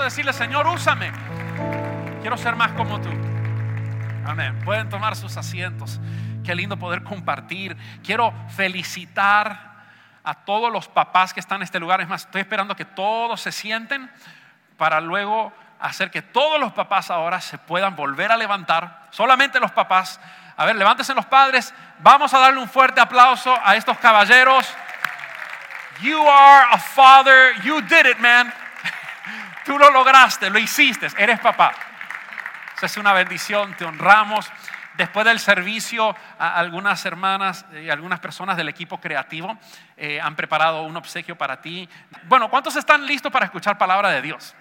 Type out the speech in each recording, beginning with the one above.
Decirle, Señor, úsame? Quiero ser más como tú. Amén. Pueden tomar sus asientos. Qué lindo poder compartir. Quiero felicitar a todos los papás que están en este lugar. Es más, estoy esperando que todos se sienten para luego hacer que todos los papás ahora se puedan volver a levantar. Solamente los papás. A ver, levántense los padres. Vamos a darle un fuerte aplauso a estos caballeros. You are a father. You did it, man. Tú lo lograste, lo hiciste. Eres papá. Esa es una bendición. Te honramos. Después del servicio, algunas hermanas y algunas personas del equipo creativo eh, han preparado un obsequio para ti. Bueno, ¿cuántos están listos para escuchar palabra de Dios?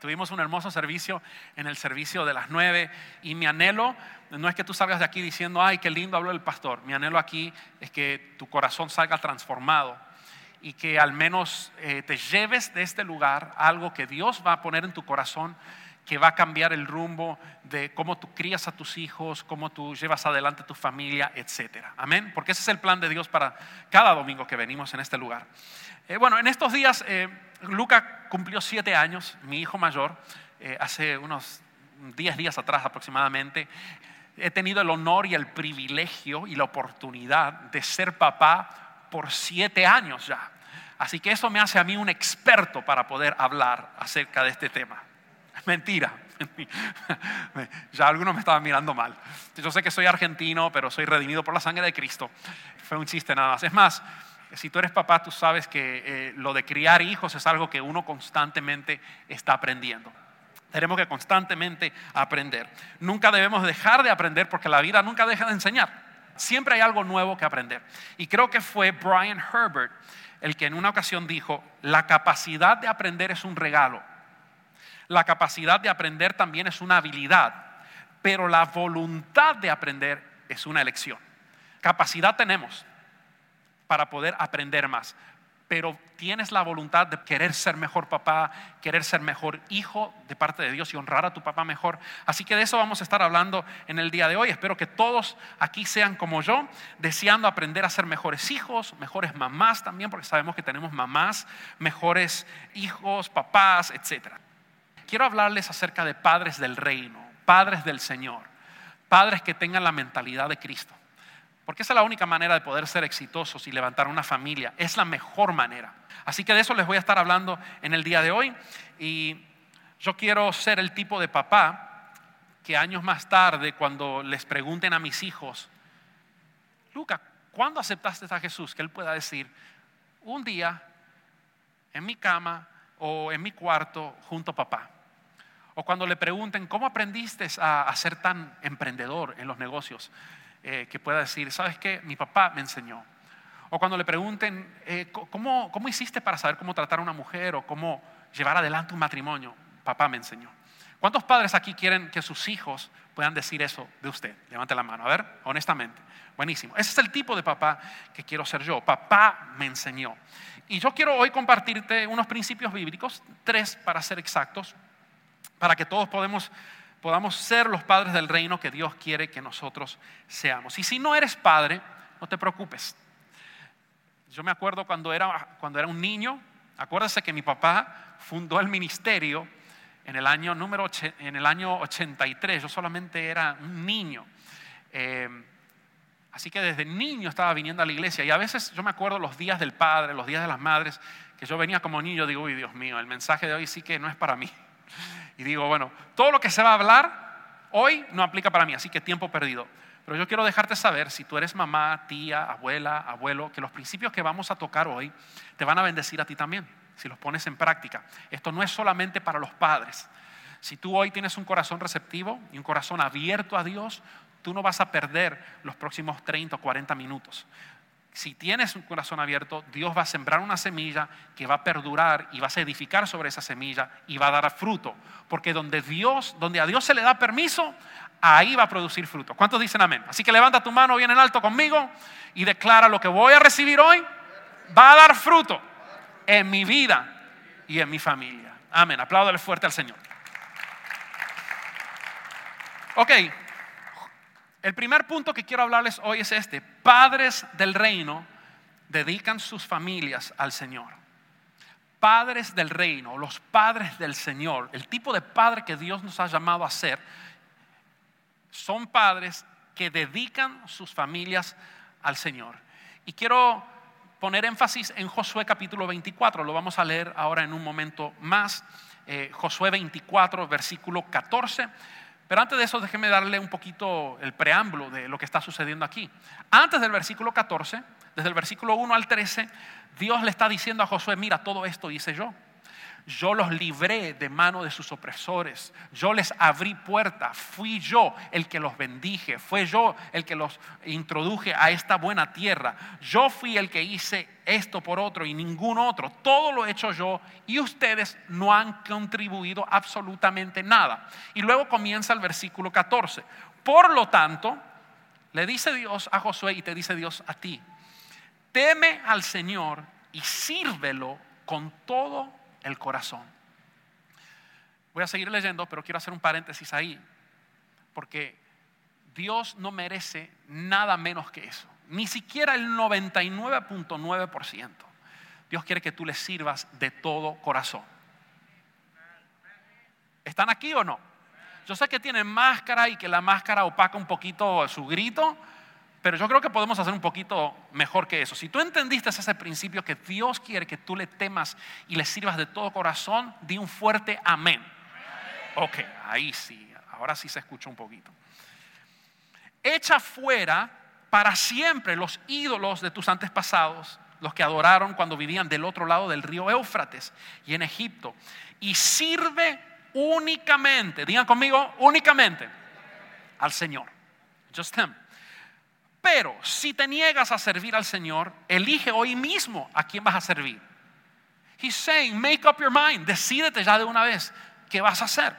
Tuvimos un hermoso servicio en el servicio de las nueve y mi anhelo no es que tú salgas de aquí diciendo, ay, qué lindo habló el pastor. Mi anhelo aquí es que tu corazón salga transformado y que al menos eh, te lleves de este lugar algo que Dios va a poner en tu corazón que va a cambiar el rumbo de cómo tú crías a tus hijos, cómo tú llevas adelante tu familia, etcétera. Amén. Porque ese es el plan de Dios para cada domingo que venimos en este lugar. Eh, bueno, en estos días, eh, Luca cumplió siete años, mi hijo mayor, eh, hace unos diez días atrás aproximadamente. He tenido el honor y el privilegio y la oportunidad de ser papá por siete años ya. Así que eso me hace a mí un experto para poder hablar acerca de este tema. Mentira. Ya algunos me estaban mirando mal. Yo sé que soy argentino, pero soy redimido por la sangre de Cristo. Fue un chiste nada más. Es más, si tú eres papá, tú sabes que eh, lo de criar hijos es algo que uno constantemente está aprendiendo. Tenemos que constantemente aprender. Nunca debemos dejar de aprender porque la vida nunca deja de enseñar. Siempre hay algo nuevo que aprender. Y creo que fue Brian Herbert el que en una ocasión dijo, la capacidad de aprender es un regalo la capacidad de aprender también es una habilidad, pero la voluntad de aprender es una elección. Capacidad tenemos para poder aprender más, pero tienes la voluntad de querer ser mejor papá, querer ser mejor hijo de parte de Dios y honrar a tu papá mejor. Así que de eso vamos a estar hablando en el día de hoy. Espero que todos aquí sean como yo, deseando aprender a ser mejores hijos, mejores mamás también, porque sabemos que tenemos mamás, mejores hijos, papás, etcétera quiero hablarles acerca de padres del reino, padres del Señor, padres que tengan la mentalidad de Cristo. Porque esa es la única manera de poder ser exitosos y levantar una familia. Es la mejor manera. Así que de eso les voy a estar hablando en el día de hoy. Y yo quiero ser el tipo de papá que años más tarde, cuando les pregunten a mis hijos, Luca, ¿cuándo aceptaste a Jesús? Que él pueda decir, un día en mi cama o en mi cuarto junto a papá. O cuando le pregunten, ¿cómo aprendiste a, ser tan emprendedor en los negocios? Eh, que pueda decir, ¿sabes qué? Mi papá me enseñó. O cuando le pregunten, eh, ¿cómo, ¿cómo hiciste para saber cómo tratar a una mujer o cómo llevar adelante un matrimonio? Papá me enseñó. ¿Cuántos padres aquí quieren que sus hijos puedan decir eso de usted? Levante la mano, a ver, honestamente. Buenísimo. Ese es el tipo de papá que quiero ser yo. Papá me enseñó. Y yo quiero hoy compartirte unos principios bíblicos, tres para ser exactos, para que todos podemos, podamos ser los padres del reino que Dios quiere que nosotros seamos. Y si no eres padre, no te preocupes. Yo me acuerdo cuando era, cuando era un niño, acuérdese que mi papá fundó el ministerio en el año número en el año 83, yo solamente era un niño. Eh, así que desde niño estaba viniendo a la iglesia y a veces yo me acuerdo los días del padre, los días de las madres, que yo venía como niño, digo, uy Dios mío, el mensaje de hoy sí que no es para mí. Y digo, bueno, todo lo que se va a hablar hoy no aplica para mí, así que tiempo perdido. Pero yo quiero dejarte saber, si tú eres mamá, tía, abuela, abuelo, que los principios que vamos a tocar hoy te van a bendecir a ti también, si los pones en práctica. Esto no es solamente para los padres. Si tú hoy tienes un corazón receptivo y un corazón abierto a Dios, tú no vas a perder los próximos 30 o 40 minutos. Si tienes un corazón abierto, Dios va a sembrar una semilla que va a perdurar y vas a edificar sobre esa semilla y va a dar fruto. Porque donde Dios, donde a Dios se le da permiso, ahí va a producir fruto. ¿Cuántos dicen amén? Así que levanta tu mano bien en alto conmigo y declara lo que voy a recibir hoy va a dar fruto en mi vida y en mi familia. Amén. Apláudale fuerte al Señor. Ok, el primer punto que quiero hablarles hoy es este. Padres del reino dedican sus familias al Señor. Padres del reino, los padres del Señor, el tipo de padre que Dios nos ha llamado a ser, son padres que dedican sus familias al Señor. Y quiero poner énfasis en Josué capítulo 24, lo vamos a leer ahora en un momento más. Eh, Josué 24, versículo 14. Pero antes de eso, déjeme darle un poquito el preámbulo de lo que está sucediendo aquí. Antes del versículo 14, desde el versículo 1 al 13, Dios le está diciendo a Josué, mira, todo esto hice yo. Yo los libré de mano de sus opresores. Yo les abrí puerta. Fui yo el que los bendije. Fue yo el que los introduje a esta buena tierra. Yo fui el que hice esto por otro y ningún otro. Todo lo he hecho yo y ustedes no han contribuido absolutamente nada. Y luego comienza el versículo 14. Por lo tanto, le dice Dios a Josué y te dice Dios a ti, teme al Señor y sírvelo con todo el corazón. Voy a seguir leyendo, pero quiero hacer un paréntesis ahí, porque Dios no merece nada menos que eso, ni siquiera el 99.9%. Dios quiere que tú le sirvas de todo corazón. ¿Están aquí o no? Yo sé que tienen máscara y que la máscara opaca un poquito su grito, pero yo creo que podemos hacer un poquito mejor que eso. Si tú entendiste ese principio que Dios quiere que tú le temas y le sirvas de todo corazón, di un fuerte amén. Ok, ahí sí, ahora sí se escucha un poquito. Echa fuera para siempre los ídolos de tus antepasados, los que adoraron cuando vivían del otro lado del río Éufrates y en Egipto, y sirve únicamente, digan conmigo, únicamente al Señor. Just him. Pero si te niegas a servir al Señor, elige hoy mismo a quién vas a servir. He's saying, make up your mind, decídete ya de una vez qué vas a hacer.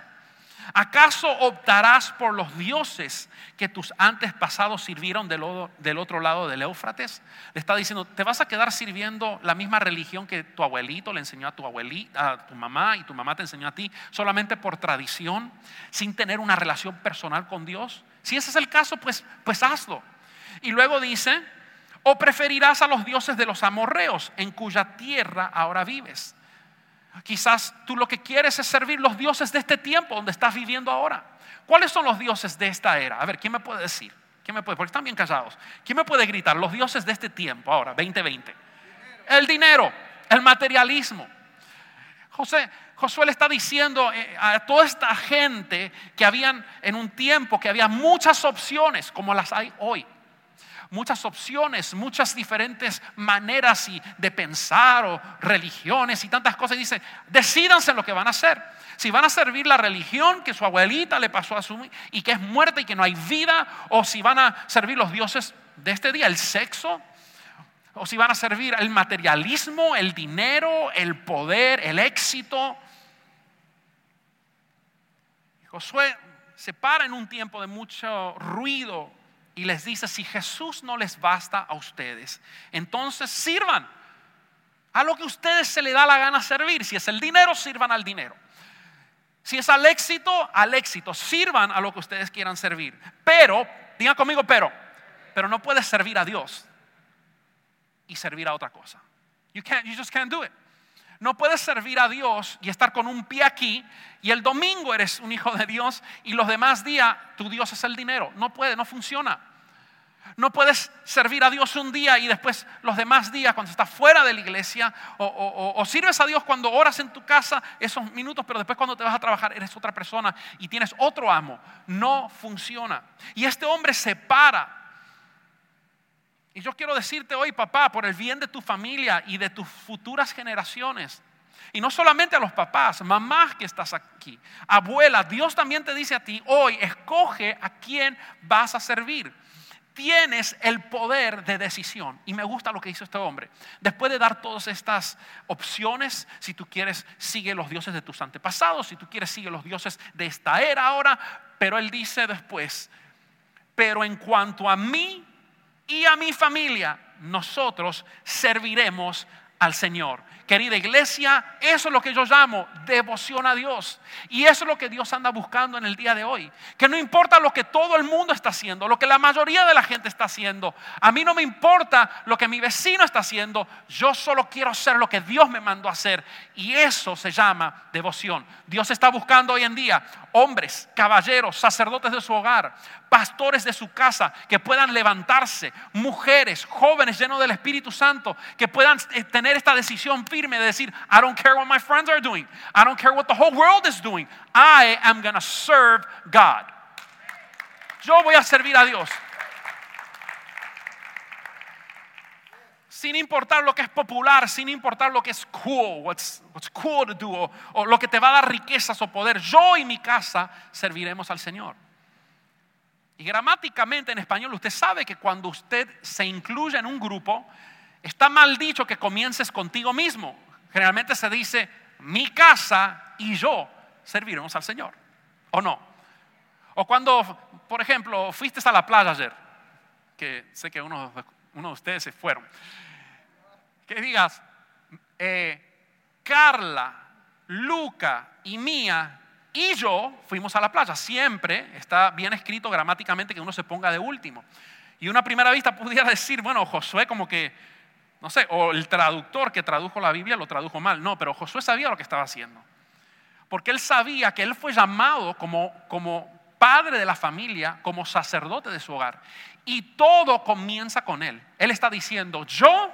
¿Acaso optarás por los dioses que tus antepasados sirvieron del, otro lado del Éufrates? Le está diciendo, ¿te vas a quedar sirviendo la misma religión que tu abuelito le enseñó a tu abuelita, a tu mamá y tu mamá te enseñó a ti, solamente por tradición, sin tener una relación personal con Dios? Si ese es el caso, pues, pues hazlo. Y luego dice, o preferirás a los dioses de los amorreos en cuya tierra ahora vives. Quizás tú lo que quieres es servir los dioses de este tiempo donde estás viviendo ahora. ¿Cuáles son los dioses de esta era? A ver, ¿quién me puede decir? ¿Quién me puede? Porque están bien callados. ¿Quién me puede gritar? Los dioses de este tiempo ahora, 2020. El dinero, el materialismo. José, Josué le está diciendo eh, a toda esta gente que habían en un tiempo que había muchas opciones como las hay hoy muchas opciones, muchas diferentes maneras de pensar o religiones y tantas cosas. Y dice, decidanse lo que van a hacer. Si van a servir la religión que su abuelita le pasó a su y que es muerta y que no hay vida, o si van a servir los dioses de este día, el sexo, o si van a servir el materialismo, el dinero, el poder, el éxito. Josué se para en un tiempo de mucho ruido, y les dice, si Jesús no les basta a ustedes, entonces sirvan a lo que a ustedes se le da la gana servir. Si es el dinero, sirvan al dinero. Si es al éxito, al éxito. Sirvan a lo que ustedes quieran servir. Pero, digan conmigo, pero, pero no puedes servir a Dios y servir a otra cosa. You, can't, you just can't do it. No puedes servir a Dios y estar con un pie aquí y el domingo eres un hijo de Dios y los demás días tu Dios es el dinero. No puede, no funciona. No puedes servir a Dios un día y después los demás días cuando estás fuera de la iglesia o, sirves a Dios cuando oras en tu casa esos minutos, pero después cuando te vas a trabajar eres otra persona y tienes otro amo. No funciona. Y este hombre se para. Y yo quiero decirte hoy, papá, por el bien de tu familia y de tus futuras generaciones, y no solamente a los papás, mamás que estás aquí, abuela, Dios también te dice a ti, hoy escoge a quién vas a servir. tienes el poder de decisión. Y me gusta lo que hizo este hombre. Después de dar todas estas opciones, si tú quieres, sigue los dioses de tus antepasados, si tú quieres, sigue los dioses de esta era ahora. Pero él dice después, pero en cuanto a mí y a mi familia, nosotros serviremos al Señor. Querida iglesia, eso es lo que yo llamo devoción a Dios. Y eso es lo que Dios anda buscando en el día de hoy. Que no importa lo que todo el mundo está haciendo, lo que la mayoría de la gente está haciendo. A mí no me importa lo que mi vecino está haciendo. Yo solo quiero hacer lo que Dios me mandó a hacer. Y eso se llama devoción. Dios está buscando hoy en día hombres, caballeros, sacerdotes de su hogar, pastores de su casa, que puedan levantarse, mujeres, jóvenes llenos del Espíritu Santo, que puedan eh, tener esta decisión firme de decir, I don't care what my friends are doing, I don't care what the whole world is doing, I am going to serve God. Yo voy a servir a Dios. sin importar lo que es popular, sin importar lo que es cool, what's, cool to do, o, o, lo que te va a dar riquezas o poder. Yo y mi casa serviremos al Señor. Y gramáticamente en español usted sabe que cuando usted se incluye en un grupo, está mal dicho que comiences contigo mismo. Generalmente se dice, mi casa y yo serviremos al Señor. ¿O no? O cuando, por ejemplo, fuiste a la playa ayer, que sé que uno, de ustedes se fueron que digas, eh, Carla, Luca y Mía y yo fuimos a la playa. Siempre está bien escrito gramáticamente que uno se ponga de último. Y una primera vista pudiera decir, bueno, Josué como que, no sé, o el traductor que tradujo la Biblia lo tradujo mal. No, pero Josué sabía lo que estaba haciendo. Porque él sabía que él fue llamado como, como padre de la familia, como sacerdote de su hogar. Y todo comienza con él. Él está diciendo, yo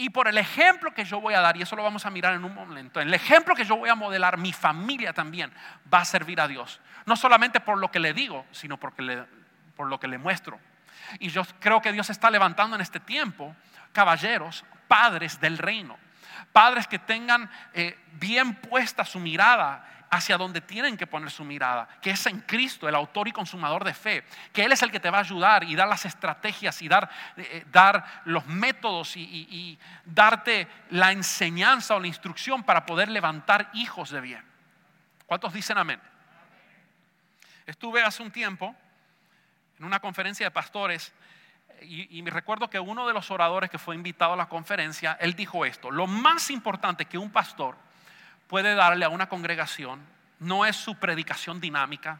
y por el ejemplo que yo voy a dar, y eso lo vamos a mirar en un momento, el ejemplo que yo voy a modelar, mi familia también va a servir a Dios. No solamente por lo que le digo, sino por lo que le muestro. Y yo creo que Dios está levantando en este tiempo caballeros, padres del reino. Padres que tengan eh, bien puesta su mirada hacia donde tienen que poner su mirada, que es en Cristo, el autor y consumador de fe, que Él es el que te va a ayudar y dar las estrategias y dar, eh, eh, dar los métodos y, y darte la enseñanza o la instrucción para poder levantar hijos de bien. ¿Cuántos dicen amén? Estuve hace un tiempo en una conferencia de pastores y, me recuerdo que uno de los oradores que fue invitado a la conferencia, él dijo esto, lo más importante que un pastor puede darle a una congregación no es su predicación dinámica,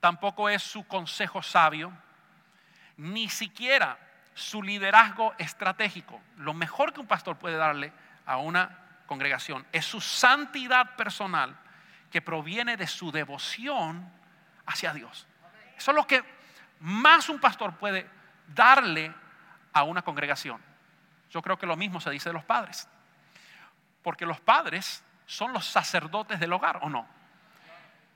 tampoco es su consejo sabio, ni siquiera su liderazgo estratégico. Lo mejor que un pastor puede darle a una congregación es su santidad personal que proviene de su devoción hacia Dios. Eso es lo que más un pastor puede darle a una congregación. Yo creo que lo mismo se dice de los padres. Porque los padres son los sacerdotes del hogar, ¿o no?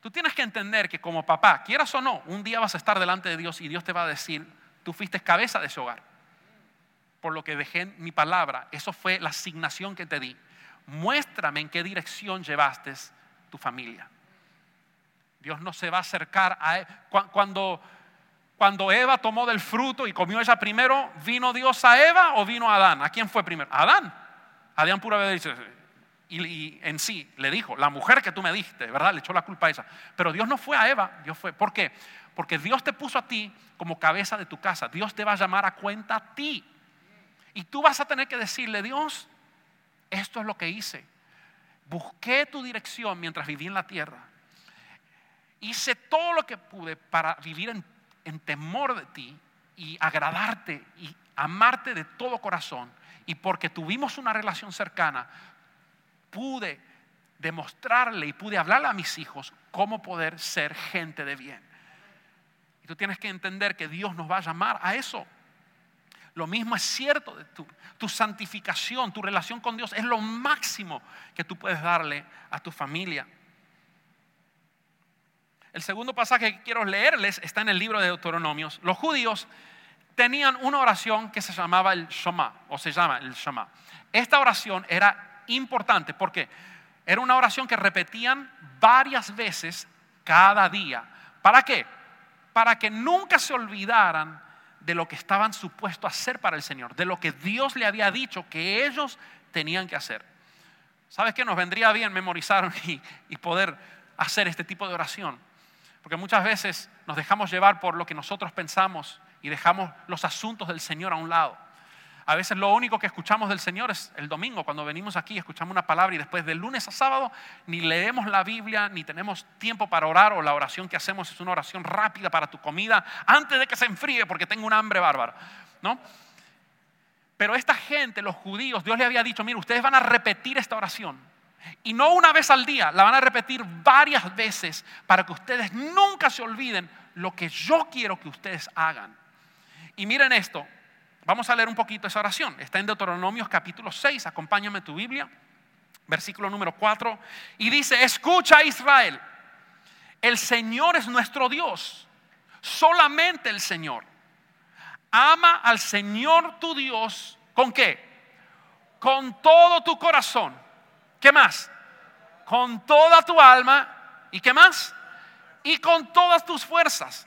Tú tienes que entender que como papá, quieras o no, un día vas a estar delante de Dios y Dios te va a decir, tú fuiste cabeza de ese hogar. Por lo que dejé mi palabra, eso fue la asignación que te di. Muéstrame en qué dirección llevaste tu familia. Dios no se va a acercar a él. Cuando, cuando Eva tomó del fruto y comió ella primero, ¿vino Dios a Eva o vino a Adán? ¿A quién fue primero? Adán. Adán pura vez dice, y, en sí le dijo, la mujer que tú me diste, ¿verdad? Le echó la culpa a esa. Pero Dios no fue a Eva, Dios fue. ¿Por qué? Porque Dios te puso a ti como cabeza de tu casa. Dios te va a llamar a cuenta a ti. Y tú vas a tener que decirle, Dios, esto es lo que hice. Busqué tu dirección mientras viví en la tierra. Hice todo lo que pude para vivir en, en temor de ti y agradarte y amarte de todo corazón. Y porque tuvimos una relación cercana, pude demostrarle y pude hablarle a mis hijos cómo poder ser gente de bien. Y tú tienes que entender que Dios nos va a llamar a eso. Lo mismo es cierto de tu, tu santificación, tu relación con Dios es lo máximo que tú puedes darle a tu familia. El segundo pasaje que quiero leerles está en el libro de Deuteronomios. Los judíos tenían una oración que se llamaba el Shema, o se llama el Shema. Esta oración era importante porque era una oración que repetían varias veces cada día. ¿Para qué? para que nunca se olvidaran de lo que estaban supuestos a hacer para el Señor, de lo que Dios le había dicho que ellos tenían que hacer. ¿Sabes qué? Nos vendría bien memorizar y, y poder hacer este tipo de oración. Porque muchas veces nos dejamos llevar por lo que nosotros pensamos y dejamos los asuntos del Señor a un lado. A veces lo único que escuchamos del Señor es el domingo, cuando venimos aquí, escuchamos una palabra y después de lunes a sábado ni leemos la Biblia, ni tenemos tiempo para orar o la oración que hacemos es una oración rápida para tu comida antes de que se enfríe porque tengo un hambre bárbara, ¿no? Pero esta gente, los judíos, Dios le había dicho, mire, ustedes van a repetir esta oración. Y no una vez al día, la van a repetir varias veces para que ustedes nunca se olviden lo que yo quiero que ustedes hagan. Y miren esto, vamos a leer un poquito esa oración. Está en Deuteronomios capítulo 6, acompáñame tu Biblia, versículo número 4. Y dice, escucha Israel, el Señor es nuestro Dios, solamente el Señor. Ama al Señor tu Dios, ¿con qué? Con todo tu corazón. ¿Qué más? Con toda tu alma. ¿Y qué más? Y con todas tus fuerzas.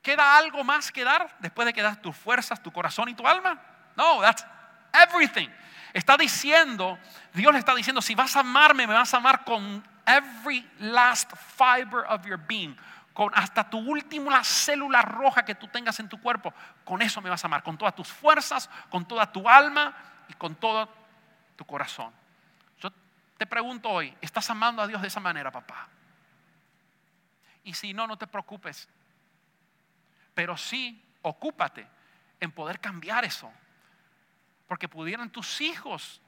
¿Queda algo más que dar después de que das tus fuerzas, tu corazón y tu alma? No, that's everything. Está diciendo, Dios le está diciendo, si vas a amarme, me vas a amar con every last fiber of your being, con hasta tu última célula roja que tú tengas en tu cuerpo, con eso me vas a amar, con todas tus fuerzas, con toda tu alma y con todo tu corazón. Yo te pregunto hoy, ¿estás amando a Dios de esa manera, papá? Y si no, no te preocupes. Pero sí, ocúpate en poder cambiar eso. Porque pudieran tus hijos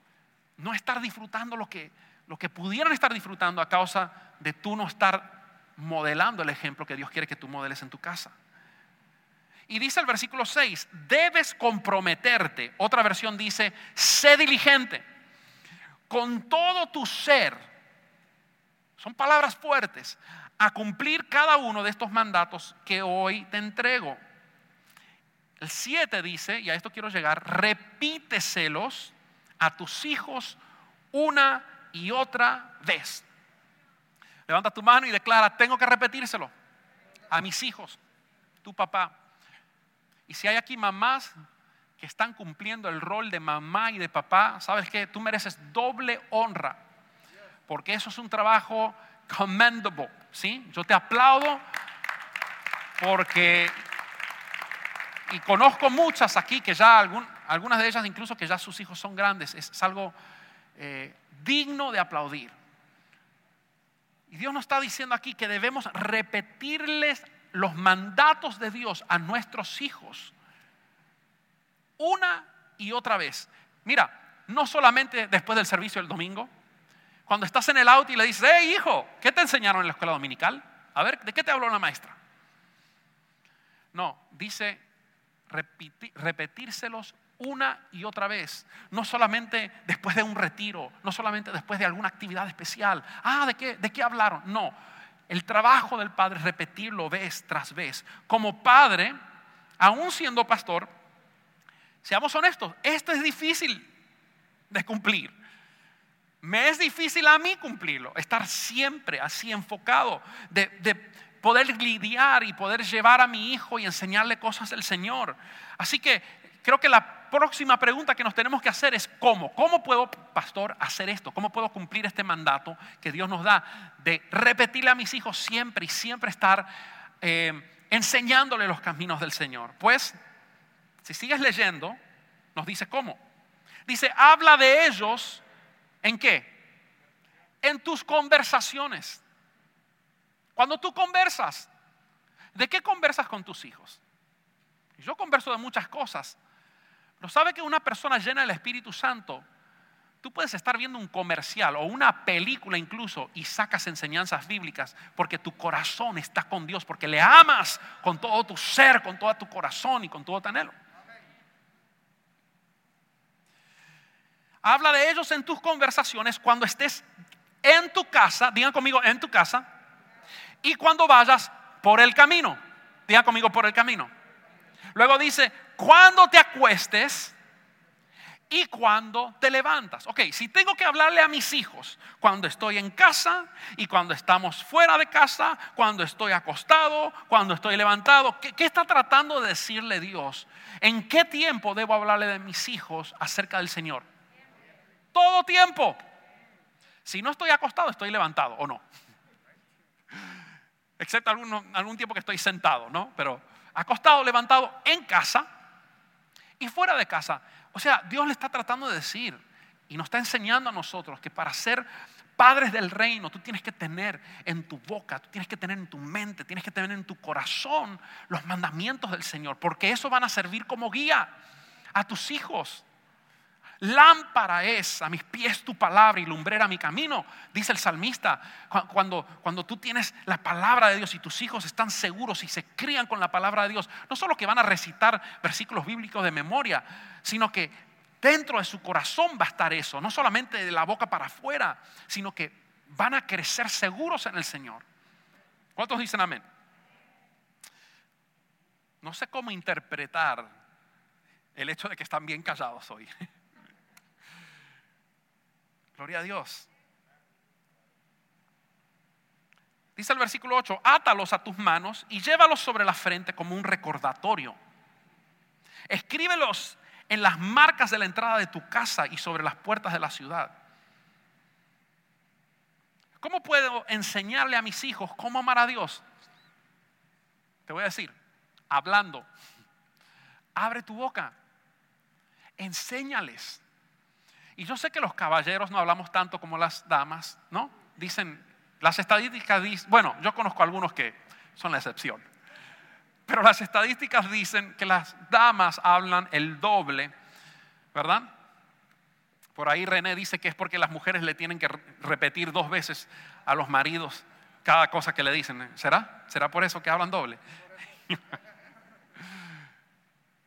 no estar disfrutando lo que, lo que pudieran estar disfrutando a causa de tú no estar modelando el ejemplo que Dios quiere que tú modeles en tu casa. Y dice el versículo 6, debes comprometerte. Otra versión dice, sé diligente con todo tu ser. Son palabras fuertes. A cumplir cada uno de estos mandatos que hoy te entrego. El 7 dice, y a esto quiero llegar, repíteselos a tus hijos una y otra vez. Levanta tu mano y declara, tengo que repetírselo a mis hijos, tu papá. Y si hay aquí mamás que están cumpliendo el rol de mamá y de papá, ¿sabes qué? Tú mereces doble honra, porque eso es un trabajo commendable, ¿sí? Yo te aplaudo porque, y conozco muchas aquí que ya, algunas de ellas incluso que ya sus hijos son grandes, es, algo eh, digno de aplaudir. Y Dios nos está diciendo aquí que debemos repetirles los mandatos de Dios a nuestros hijos una y otra vez. Mira, no solamente después del servicio del domingo, cuando estás en el auto y le dices, hey hijo, ¿qué te enseñaron en la escuela dominical? A ver, ¿de qué te habló la maestra? No, dice repetírselos una y otra vez. No solamente después de un retiro, no solamente después de alguna actividad especial. Ah, ¿de qué, de qué hablaron? No, el trabajo del padre es repetirlo vez tras vez. Como padre, aún siendo pastor, seamos honestos, esto es difícil de cumplir. Me es difícil a mí cumplirlo, estar siempre así enfocado, de, de poder lidiar y poder llevar a mi hijo y enseñarle cosas del Señor. Así que creo que la próxima pregunta que nos tenemos que hacer es ¿cómo? ¿Cómo puedo, pastor, hacer esto? ¿Cómo puedo cumplir este mandato que Dios nos da de repetirle a mis hijos siempre y siempre estar eh, enseñándole los caminos del Señor? Pues, si sigues leyendo, nos dice cómo. Dice, habla de ellos en qué? En tus conversaciones. Cuando tú conversas, ¿de qué conversas con tus hijos? Yo converso de muchas cosas, pero sabe que una persona llena del Espíritu Santo, tú puedes estar viendo un comercial o una película incluso y sacas enseñanzas bíblicas porque tu corazón está con Dios, porque le amas con todo tu ser, con todo tu corazón y con todo tu anhelo. Habla de ellos en tus conversaciones cuando estés en tu casa, digan conmigo en tu casa, y cuando vayas por el camino, digan conmigo por el camino. Luego dice, cuando te acuestes y cuando te levantas. Ok, si tengo que hablarle a mis hijos cuando estoy en casa y cuando estamos fuera de casa, cuando estoy acostado, cuando estoy levantado, ¿qué, qué está tratando de decirle Dios? ¿En qué tiempo debo hablarle de mis hijos acerca del Señor? Todo tiempo. Si no estoy acostado, estoy levantado o no. Excepto algún, tiempo que estoy sentado, ¿no? Pero acostado, levantado en casa y fuera de casa. O sea, Dios le está tratando de decir y nos está enseñando a nosotros que para ser padres del reino, tú tienes que tener en tu boca, tú tienes que tener en tu mente, tienes que tener en tu corazón los mandamientos del Señor, porque eso van a servir como guía a tus hijos. Lámpara es a mis pies tu palabra y lumbrera mi camino, dice el salmista. Cuando, cuando tú tienes la palabra de Dios y tus hijos están seguros y se crían con la palabra de Dios, no solo que van a recitar versículos bíblicos de memoria, sino que dentro de su corazón va a estar eso, no solamente de la boca para afuera, sino que van a crecer seguros en el Señor. ¿Cuántos dicen amén? No sé cómo interpretar el hecho de que están bien callados hoy. Gloria a Dios. Dice el versículo 8, átalos a tus manos y llévalos sobre la frente como un recordatorio. Escríbelos en las marcas de la entrada de tu casa y sobre las puertas de la ciudad. ¿Cómo puedo enseñarle a mis hijos cómo amar a Dios? Te voy a decir, hablando. Abre tu boca. Enséñales. Y yo sé que los caballeros no hablamos tanto como las damas, ¿no? Dicen, las estadísticas dicen, bueno, yo conozco algunos que son la excepción, pero las estadísticas dicen que las damas hablan el doble, ¿verdad? Por ahí René dice que es porque las mujeres le tienen que repetir dos veces a los maridos cada cosa que le dicen. ¿Será? ¿Será por eso que hablan doble?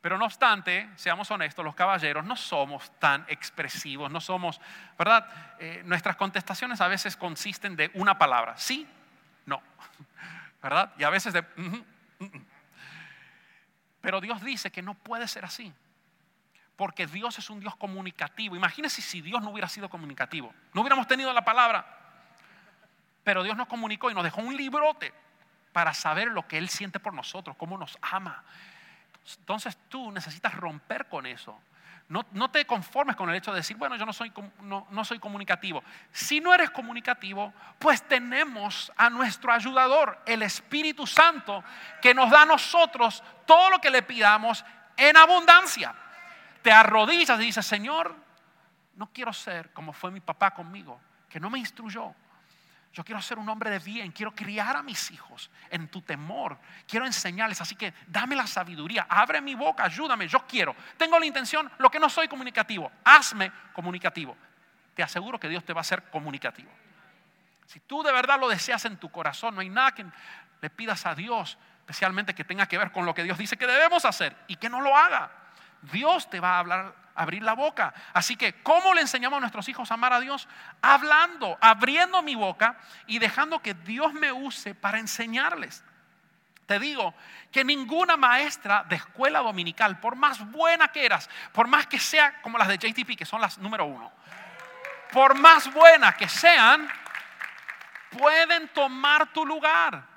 Pero no obstante, seamos honestos, los caballeros no somos tan expresivos, no somos, ¿verdad? Eh, nuestras contestaciones a veces consisten de una palabra, sí, no, ¿verdad? Y a veces de... Pero Dios dice que no puede ser así, porque Dios es un Dios comunicativo. Imagínense si Dios no hubiera sido comunicativo, no hubiéramos tenido la palabra, pero Dios nos comunicó y nos dejó un librote para saber lo que Él siente por nosotros, cómo nos ama entonces tú necesitas romper con eso. No, te conformes con el hecho de decir, bueno, yo no soy, no, no soy comunicativo. Si no eres comunicativo, pues tenemos a nuestro ayudador, el Espíritu Santo, que nos da a nosotros todo lo que le pidamos en abundancia. Te arrodillas y dices, Señor, no quiero ser como fue mi papá conmigo, que no me instruyó, yo quiero ser un hombre de bien, quiero criar a mis hijos en tu temor, quiero enseñarles, así que dame la sabiduría, abre mi boca, ayúdame, yo quiero. Tengo la intención, lo que no soy comunicativo, hazme comunicativo. Te aseguro que Dios te va a hacer comunicativo. Si tú de verdad lo deseas en tu corazón, no hay nada que le pidas a Dios, especialmente que tenga que ver con lo que Dios dice que debemos hacer y que no lo haga. Dios te va a hablar abrir la boca. Así que, ¿cómo le enseñamos a nuestros hijos a amar a Dios? Hablando, abriendo mi boca y dejando que Dios me use para enseñarles. Te digo que ninguna maestra de escuela dominical, por más buena que eras, por más que sea como las de JTP, que son las número uno, por más buenas que sean, pueden tomar tu lugar.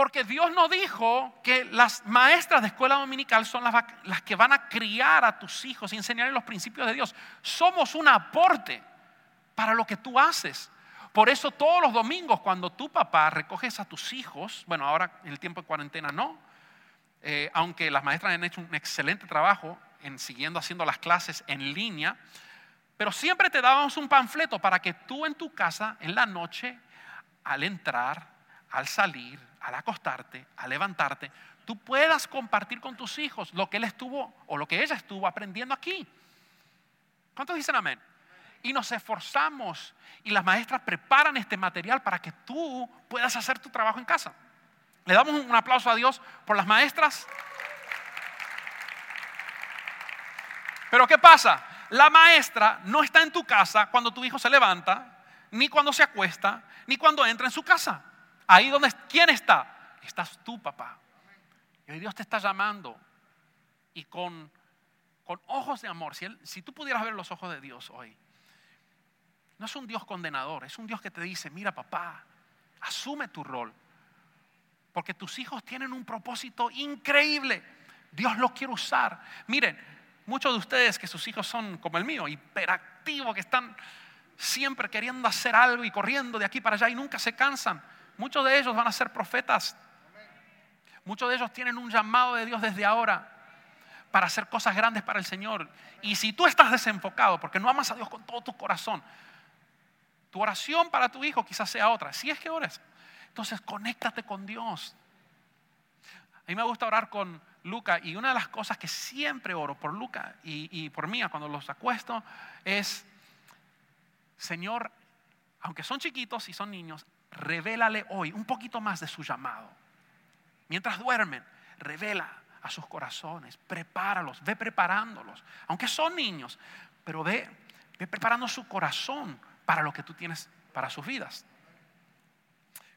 Porque Dios no dijo que las maestras de escuela dominical son las, que van a criar a tus hijos y enseñarles los principios de Dios. Somos un aporte para lo que tú haces. Por eso todos los domingos cuando tu papá recoges a tus hijos, bueno, ahora en el tiempo de cuarentena no, eh, aunque las maestras han hecho un excelente trabajo en siguiendo haciendo las clases en línea, pero siempre te dábamos un panfleto para que tú en tu casa, en la noche, al entrar, al salir, al acostarte, al levantarte, tú puedas compartir con tus hijos lo que él estuvo o lo que ella estuvo aprendiendo aquí. ¿Cuántos dicen amén? Y nos esforzamos y las maestras preparan este material para que tú puedas hacer tu trabajo en casa. Le damos un aplauso a Dios por las maestras. Pero ¿qué pasa? La maestra no está en tu casa cuando tu hijo se levanta, ni cuando se acuesta, ni cuando entra en su casa. Ahí donde, ¿quién está? Estás tú, papá. Y hoy Dios te está llamando y con con ojos de amor, si, si tú pudieras ver los ojos de Dios hoy, no es un Dios condenador, es un Dios que te dice, mira papá, asume tu rol, porque tus hijos tienen un propósito increíble. Dios los quiere usar. Miren, muchos de ustedes que sus hijos son como el mío, hiperactivos, que están siempre queriendo hacer algo y corriendo de aquí para allá y nunca se cansan. Muchos de ellos van a ser profetas. Muchos de ellos tienen un llamado de Dios desde ahora para hacer cosas grandes para el Señor. Y si tú estás desenfocado porque no amas a Dios con todo tu corazón, tu oración para tu hijo quizás sea otra. Si es que ores, entonces conéctate con Dios. A mí me gusta orar con Luca y una de las cosas que siempre oro por Luca y, y por mí cuando los acuesto es, Señor, aunque son chiquitos y son niños, revélale hoy un poquito más de su llamado. Mientras duermen, revela a sus corazones, prepáralos, ve preparándolos, aunque son niños, pero ve, ve preparando su corazón para lo que tú tienes para sus vidas.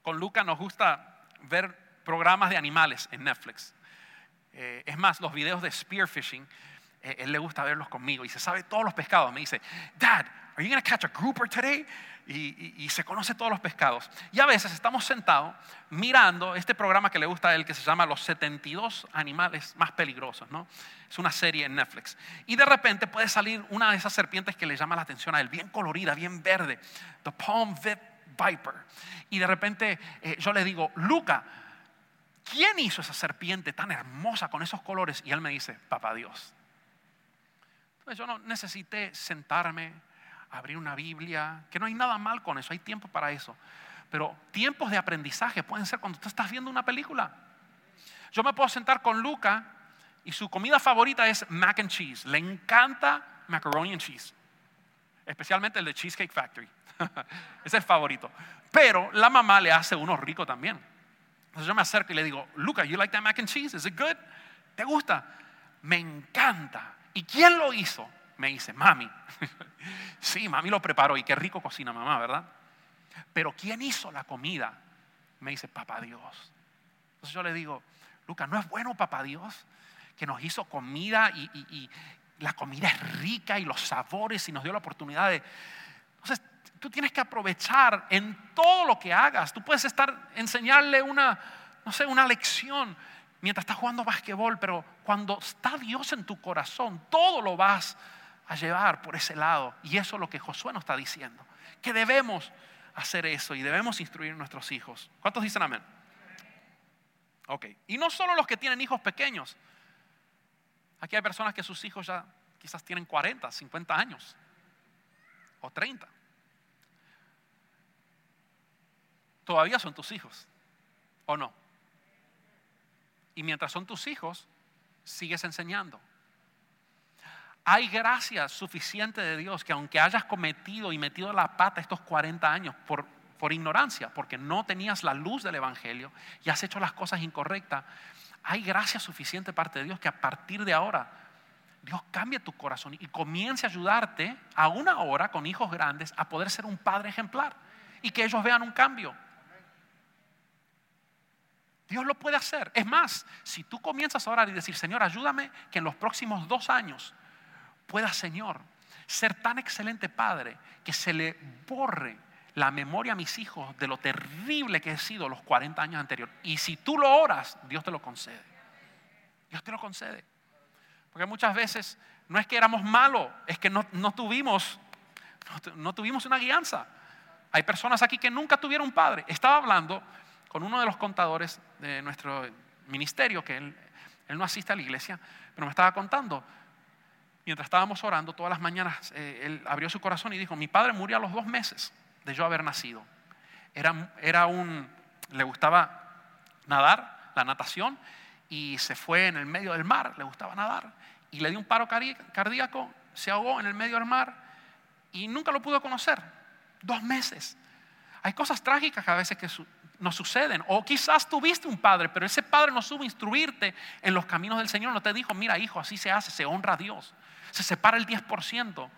Con Luca nos gusta ver programas de animales en Netflix. Eh, es más, los videos de spearfishing, eh, él le gusta verlos conmigo y se sabe todos los pescados. Me dice, Dad, are you going to catch a grouper today? y, se conoce todos los pescados. Y a veces estamos sentados mirando este programa que le gusta a él que se llama Los 72 animales más peligrosos, ¿no? Es una serie en Netflix. Y de repente puede salir una de esas serpientes que le llama la atención a él, bien colorida, bien verde, The Palm Viper. Y de repente eh, yo le digo, Luca, ¿quién hizo esa serpiente tan hermosa con esos colores? Y él me dice, papá Dios. Entonces yo no necesité sentarme abrir una Biblia, que no hay nada mal con eso, hay tiempo para eso. Pero tiempos de aprendizaje pueden ser cuando tú estás viendo una película. Yo me puedo sentar con Luca y su comida favorita es mac and cheese. Le encanta macaroni and cheese, especialmente el de Cheesecake Factory. es el favorito. Pero la mamá le hace uno rico también. Entonces yo me acerco y le digo, Luca, you like that mac and cheese? Is it good? ¿Te gusta? Me encanta. ¿Y quién lo hizo? Me dice, mami. sí, mami lo preparó y qué rico cocina mamá, ¿verdad? Pero ¿quién hizo la comida? Me dice, papá Dios. Entonces yo le digo, Lucas, ¿no es bueno papá Dios que nos hizo comida y, la comida es rica y los sabores y nos dio la oportunidad de... Entonces tú tienes que aprovechar en todo lo que hagas. Tú puedes estar, enseñarle una, no sé, una lección mientras estás jugando basquetbol, pero cuando está Dios en tu corazón, todo lo vas llevar por ese lado. Y eso es lo que Josué nos está diciendo. Que debemos hacer eso y debemos instruir a nuestros hijos. ¿Cuántos dicen amén? Ok. Y no solo los que tienen hijos pequeños. Aquí hay personas que sus hijos ya quizás tienen 40, 50 años o 30. Todavía son tus hijos, ¿o no? Y mientras son tus hijos, sigues enseñando, hay gracia suficiente de Dios que aunque hayas cometido y metido la pata estos 40 años por, por ignorancia, porque no tenías la luz del Evangelio y has hecho las cosas incorrectas, hay gracia suficiente parte de Dios que a partir de ahora Dios cambie tu corazón y comience a ayudarte a una hora con hijos grandes a poder ser un padre ejemplar y que ellos vean un cambio. Dios lo puede hacer. Es más, si tú comienzas a orar y decir, Señor, ayúdame que en los próximos dos años pueda, Señor, ser tan excelente padre que se le borre la memoria a mis hijos de lo terrible que he sido los 40 años anteriores. Y si tú lo oras, Dios te lo concede. Dios te lo concede. Porque muchas veces no es que éramos malos, es que no, tuvimos, no, tuvimos una guianza. Hay personas aquí que nunca tuvieron padre. Estaba hablando con uno de los contadores de nuestro ministerio, que él, él no asiste a la iglesia, pero me estaba contando mientras estábamos orando todas las mañanas, eh, él abrió su corazón y dijo, mi padre murió a los dos meses de yo haber nacido. Era, era un, le gustaba nadar, la natación, y se fue en el medio del mar, le gustaba nadar, y le dio un paro cardíaco, se ahogó en el medio del mar, y nunca lo pudo conocer. Dos meses. Hay cosas trágicas que a veces que nos suceden. O quizás tuviste un padre, pero ese padre no supo instruirte en los caminos del Señor. No te dijo, mira hijo, así se hace, se honra a Dios se separa el 10%.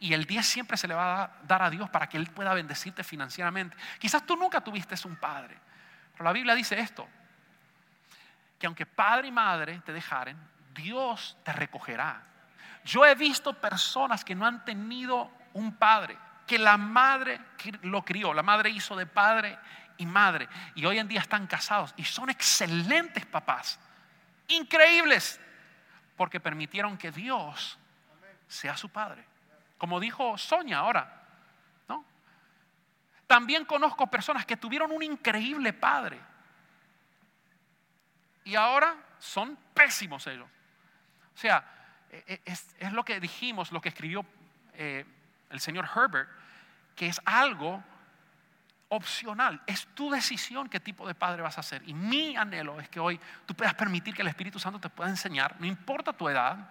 Y el 10 siempre se le va a dar a Dios para que Él pueda bendecirte financieramente. Quizás tú nunca tuviste un padre. Pero la Biblia dice esto. Que aunque padre y madre te dejaren, Dios te recogerá. yo he visto personas que no han tenido un padre, que la madre lo crió, la madre hizo de padre y madre, y hoy en día están casados y son excelentes papás, increíbles, porque permitieron que Dios sea su padre. Como dijo Sonia ahora, ¿no? También conozco personas que tuvieron un increíble padre y ahora son pésimos ellos. O sea, e, e, es, lo que dijimos, lo que escribió eh, el señor Herbert, que es algo opcional. Es tu decisión qué tipo de padre vas a ser. Y mi anhelo es que hoy tú puedas permitir que el Espíritu Santo te pueda enseñar, no importa tu edad,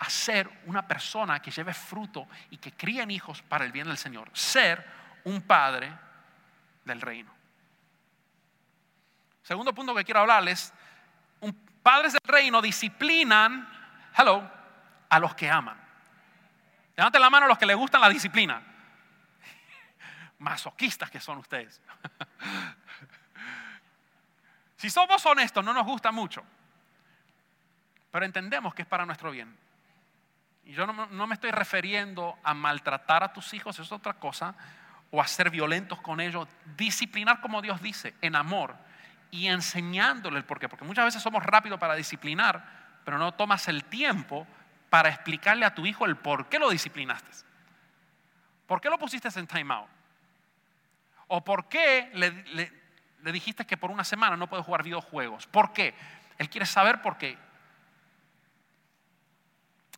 a ser una persona que lleve fruto y que críe hijos para el bien del Señor. Ser un padre del reino. Segundo punto que quiero hablarles, un, padres del reino disciplinan, hello, a los que aman. Levanten la mano a los que les gustan la disciplina. Masoquistas que son ustedes. si somos honestos, no nos gusta mucho. Pero entendemos que es para nuestro bien. Y yo no, me estoy refiriendo a maltratar a tus hijos, es otra cosa, o a ser violentos con ellos. Disciplinar como Dios dice, en amor y enseñándole el porqué. Porque muchas veces somos rápidos para disciplinar, pero no tomas el tiempo para explicarle a tu hijo el por qué lo disciplinaste. ¿Por qué lo pusiste en time out? ¿O por qué le, dijiste que por una semana no puede jugar videojuegos? ¿Por qué? Él quiere saber por qué.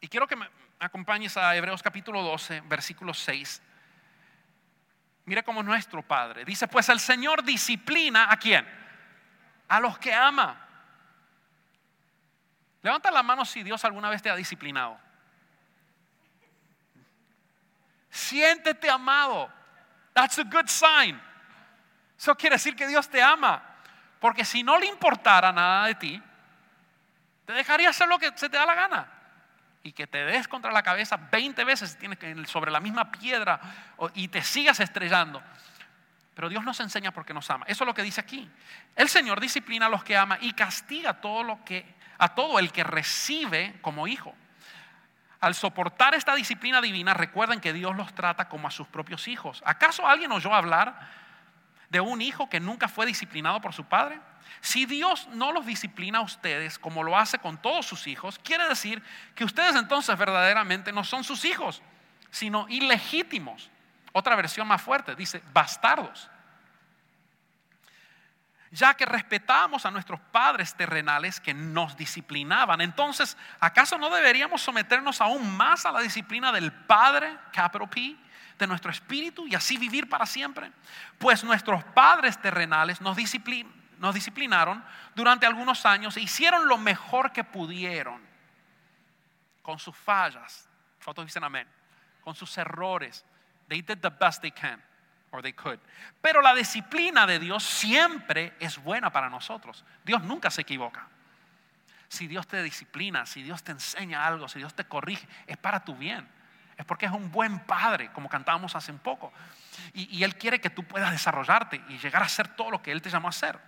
Y quiero que me acompañes a Hebreos capítulo 12, versículo 6. Mira cómo nuestro Padre. Dice, pues el Señor disciplina a quién? A los que ama Levanta la mano si Dios alguna vez te ha disciplinado. Siéntete amado. That's a good sign. Eso quiere decir que Dios te ama. Porque si no le importara nada de ti, te dejaría hacer lo que se te da la gana. Y que te des contra la cabeza 20 veces sobre la misma piedra y te sigas estrellando. Pero Dios nos enseña porque nos ama. Eso es lo que dice aquí. El Señor disciplina a los que ama y castiga todo lo que a todo el que recibe como hijo. Al soportar esta disciplina divina, recuerden que Dios los trata como a sus propios hijos. ¿Acaso alguien oyó hablar de un hijo que nunca fue disciplinado por su padre? Si Dios no los disciplina a ustedes como lo hace con todos sus hijos, quiere decir que ustedes entonces verdaderamente no son sus hijos, sino ilegítimos. Otra versión más fuerte dice bastardos ya que respetamos a nuestros padres terrenales que nos disciplinaban. Entonces, ¿acaso no deberíamos someternos aún más a la disciplina del Padre, capital P, nuestro espíritu y así vivir para siempre? Pues nuestros padres terrenales nos, nos disciplinaron durante algunos años e hicieron lo mejor que pudieron con sus fallas. ¿Cuántos dicen amén? Con sus errores. They did the best they can or they could. Pero la disciplina de Dios siempre es buena para nosotros. Dios nunca se equivoca. Si Dios te disciplina, si Dios te enseña algo, si Dios te corrige, es para tu bien. Es porque es un buen padre, como cantábamos hace un poco. Y, Él quiere que tú puedas desarrollarte y llegar a ser todo lo que Él te llamó a hacer.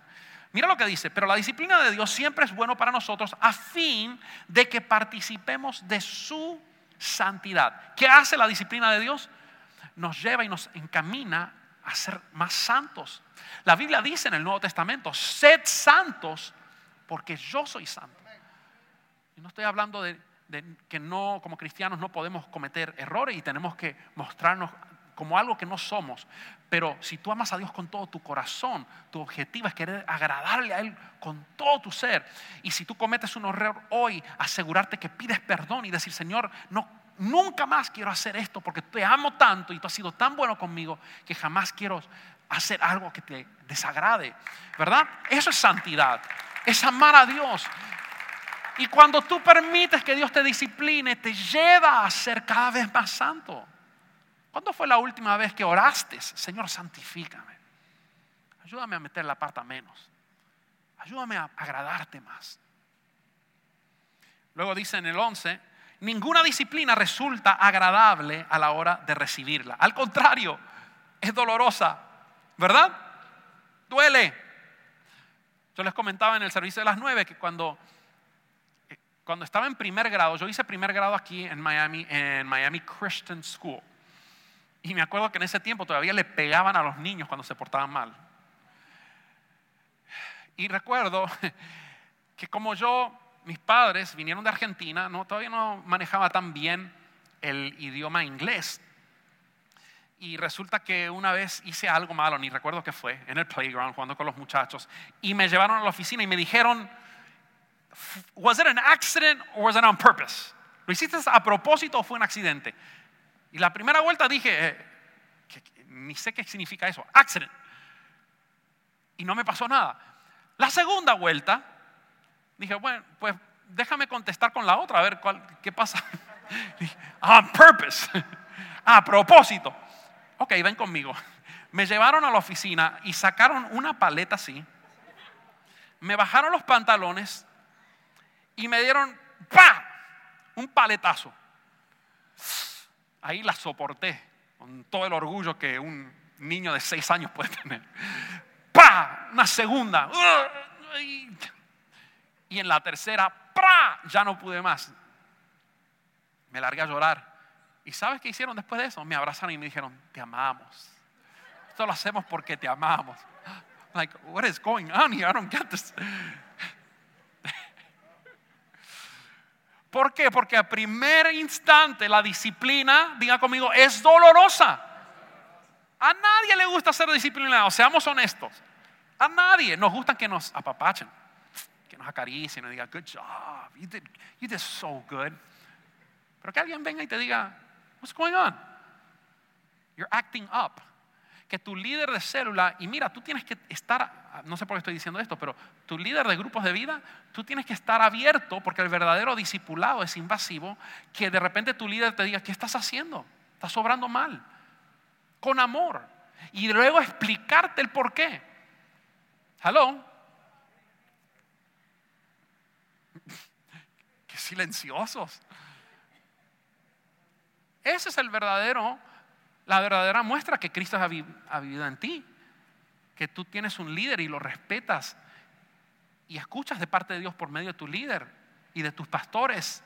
Mira lo que dice, pero la disciplina de Dios siempre es bueno para nosotros a fin de que participemos de su santidad. ¿Qué hace la disciplina de Dios? nos lleva y nos encamina a ser más santos. La Biblia dice en el Nuevo Testamento, sed santos porque yo soy santo. Y no estoy hablando de, que no, como cristianos no podemos cometer errores y tenemos que mostrarnos como algo que no somos. Pero si tú amas a Dios con todo tu corazón, tu objetivo es querer agradarle a Él con todo tu ser. Y si tú cometes un error hoy, asegurarte que pides perdón y decir, Señor, no nunca más quiero hacer esto porque te amo tanto y tú has sido tan bueno conmigo que jamás quiero hacer algo que te desagrade. ¿Verdad? Eso es santidad. Es amar a Dios. Y cuando tú permites que Dios te discipline, te lleva a ser cada vez más santo. ¿Cuándo fue la última vez que oraste? Señor, santifícame. Ayúdame a meter la pata menos. Ayúdame a agradarte más. Luego dice en el 11, ninguna disciplina resulta agradable a la hora de recibirla. Al contrario, es dolorosa, ¿verdad? Duele. Yo les comentaba en el servicio de las nueve que cuando cuando estaba en primer grado, yo hice primer grado aquí en Miami, en Miami Christian School. Y me acuerdo que en ese tiempo todavía le pegaban a los niños cuando se portaban mal. Y recuerdo que como yo, mis padres vinieron de Argentina, todavía no manejaba tan bien el idioma inglés. Y resulta que una vez hice algo malo, ni recuerdo qué fue, en el playground jugando con los muchachos, y me llevaron a la oficina y me dijeron, ¿was it an accident or was it on purpose? ¿Lo hiciste a propósito o fue un accidente? Y la primera vuelta dije, eh, ni sé qué significa eso, accident. Y no me pasó nada. La segunda vuelta, dije, bueno, pues déjame contestar con la otra, a ver qué pasa. On purpose, a propósito. Ok, ven conmigo. Me llevaron a la oficina y sacaron una paleta así. Me bajaron los pantalones y me dieron ¡pa! un paletazo. Ahí la soporté con todo el orgullo que un niño de seis años puede tener. ¡Pa! Una segunda. Y en la tercera, ¡pra! Ya no pude más. Me largué a llorar. ¿Y sabes qué hicieron después de eso? Me abrazaron y me dijeron, te amamos. Esto lo hacemos porque te amamos. Like, what is going on here? I don't get this. ¿Por qué? Porque a primer instante la disciplina, diga conmigo, es dolorosa. A nadie le gusta ser disciplinado, seamos honestos. A nadie nos gusta que nos apapachen, que nos acaricien, nos diga, good job, you did, you did so good. Pero que alguien venga y te diga, what's going on? You're acting up que tu líder de célula, y mira, tú tienes que estar, no sé por qué estoy diciendo esto, pero tu líder de grupos de vida, tú tienes que estar abierto porque el verdadero discipulado es invasivo, que de repente tu líder te diga, ¿qué estás haciendo? Estás sobrando mal, con amor, y luego explicarte el por qué. Qué silenciosos. Ese es el verdadero la verdadera muestra que Cristo ha vivido en ti. Que tú tienes un líder y lo respetas y escuchas de parte de Dios por medio de tu líder y de tus pastores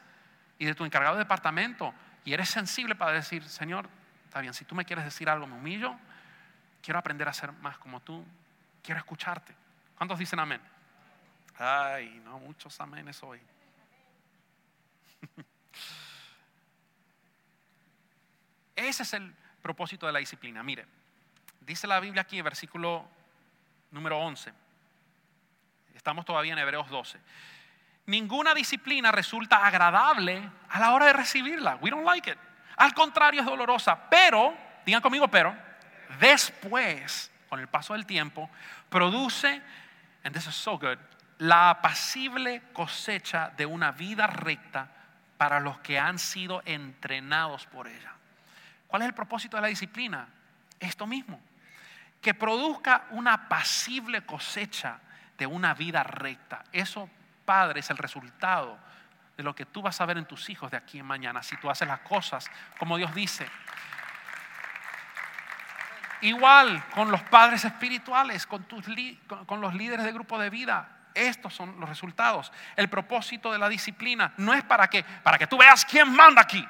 y de tu encargado de departamento. Y eres sensible para decir, Señor, está bien, si tú me quieres decir algo, me humillo. Quiero aprender a ser más como tú. Quiero escucharte. ¿Cuántos dicen amén? Ay, no, muchos aménes hoy. Ese es el propósito de la disciplina. Mire, dice la Biblia aquí en versículo número 11. Estamos todavía en Hebreos 12. Ninguna disciplina resulta agradable a la hora de recibirla. We don't like it. Al contrario, es dolorosa. Pero, digan conmigo, pero, después, con el paso del tiempo, produce, and this is so good, la apacible cosecha de una vida recta para los que han sido entrenados por ella. ¿Cuál es el propósito de la disciplina? Esto mismo, que produzca una pasible cosecha de una vida recta. Eso, Padre, es el resultado de lo que tú vas a ver en tus hijos de aquí en mañana, si tú haces las cosas como Dios dice. Igual con los padres espirituales, con, tus con los líderes de grupo de vida. Estos son los resultados. El propósito de la disciplina no es para que, para que tú veas quién manda aquí.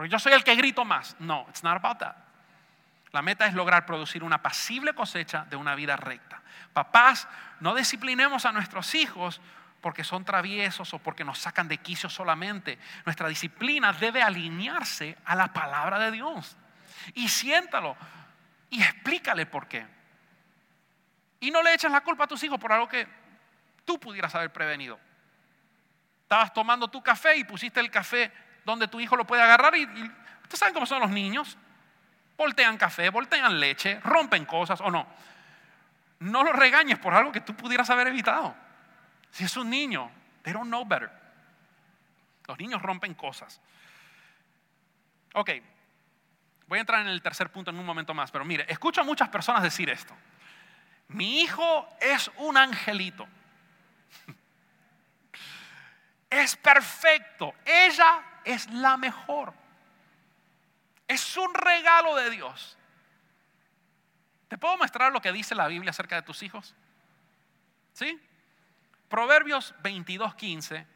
Porque yo soy el que grito más. No, it's not about that. La meta es lograr producir una pasible cosecha de una vida recta. Papás, no disciplinemos a nuestros hijos porque son traviesos o porque nos sacan de quicio solamente. Nuestra disciplina debe alinearse a la palabra de Dios. Y siéntalo y explícale por qué. Y no le eches la culpa a tus hijos por algo que tú pudieras haber prevenido. Estabas tomando tu café y pusiste el café donde tu hijo lo puede agarrar y, ustedes saben cómo son los niños. Voltean café, voltean leche, rompen cosas o no. No lo regañes por algo que tú pudieras haber evitado. Si es un niño, they don't know better. Los niños rompen cosas. Ok, voy a entrar en el tercer punto en un momento más, pero mire, escucho a muchas personas decir esto. Mi hijo es un angelito. Es perfecto. Ella es la mejor. Es un regalo de Dios. ¿Te puedo mostrar lo que dice la Biblia acerca de tus hijos? ¿Sí? Proverbios 22:15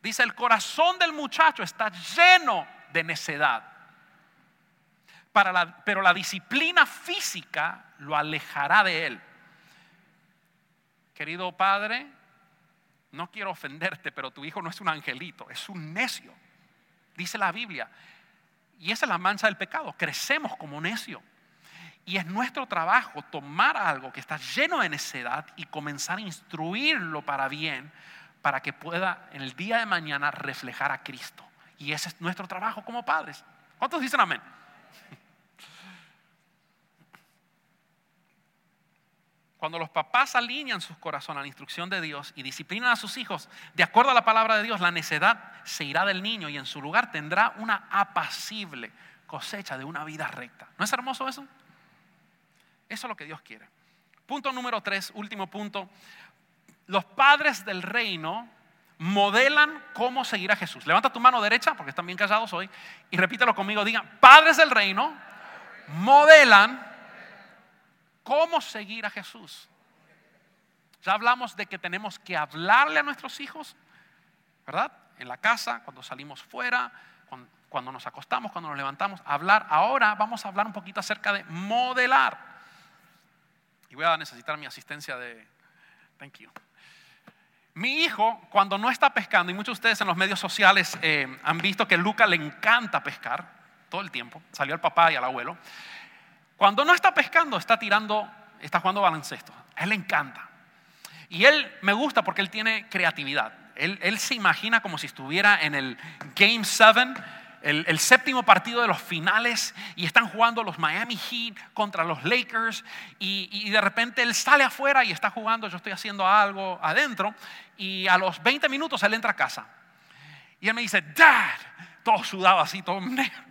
Dice, el corazón del muchacho está lleno de necedad. Para la- pero la disciplina física lo alejará de él. Querido padre, no quiero ofenderte, pero tu hijo no es un angelito, es un necio. Dice la Biblia. Y esa es la mancha del pecado. Crecemos como necio. Y es nuestro trabajo tomar algo que está lleno de necedad y comenzar a instruirlo para bien, para que pueda en el día de mañana reflejar a Cristo. Y ese es nuestro trabajo como padres. ¿Cuántos dicen amén? Cuando los papás alinean sus corazones a la instrucción de Dios y disciplinan a sus hijos de acuerdo a la palabra de Dios, la necedad se irá del niño y en su lugar tendrá una apacible cosecha de una vida recta. ¿No es hermoso eso? Eso es lo que Dios quiere. Punto número tres, último punto. Los padres del reino modelan cómo seguir a Jesús. Levanta tu mano derecha, porque están bien callados hoy, y repítelo conmigo. Digan, padres del reino modelan cómo seguir a Jesús. Ya hablamos de que tenemos que hablarle a nuestros hijos, ¿verdad? En la casa, cuando salimos fuera, cuando, nos acostamos, cuando nos levantamos, hablar. Ahora vamos a hablar un poquito acerca de modelar. Y voy a necesitar mi asistencia de... Thank you. Mi hijo, cuando no está pescando, y muchos de ustedes en los medios sociales eh, han visto que Luca le encanta pescar todo el tiempo, salió al papá y al abuelo. Cuando no está pescando, está tirando, está jugando baloncesto. A él le encanta. Y él me gusta porque él tiene creatividad. Él, él se imagina como si estuviera en el Game 7, el, el séptimo partido de los finales, y están jugando los Miami Heat contra los Lakers, y, y de repente él sale afuera y está jugando, yo estoy haciendo algo adentro, y a los 20 minutos él entra a casa. Y él me dice, Dad, todo sudado así, todo negro.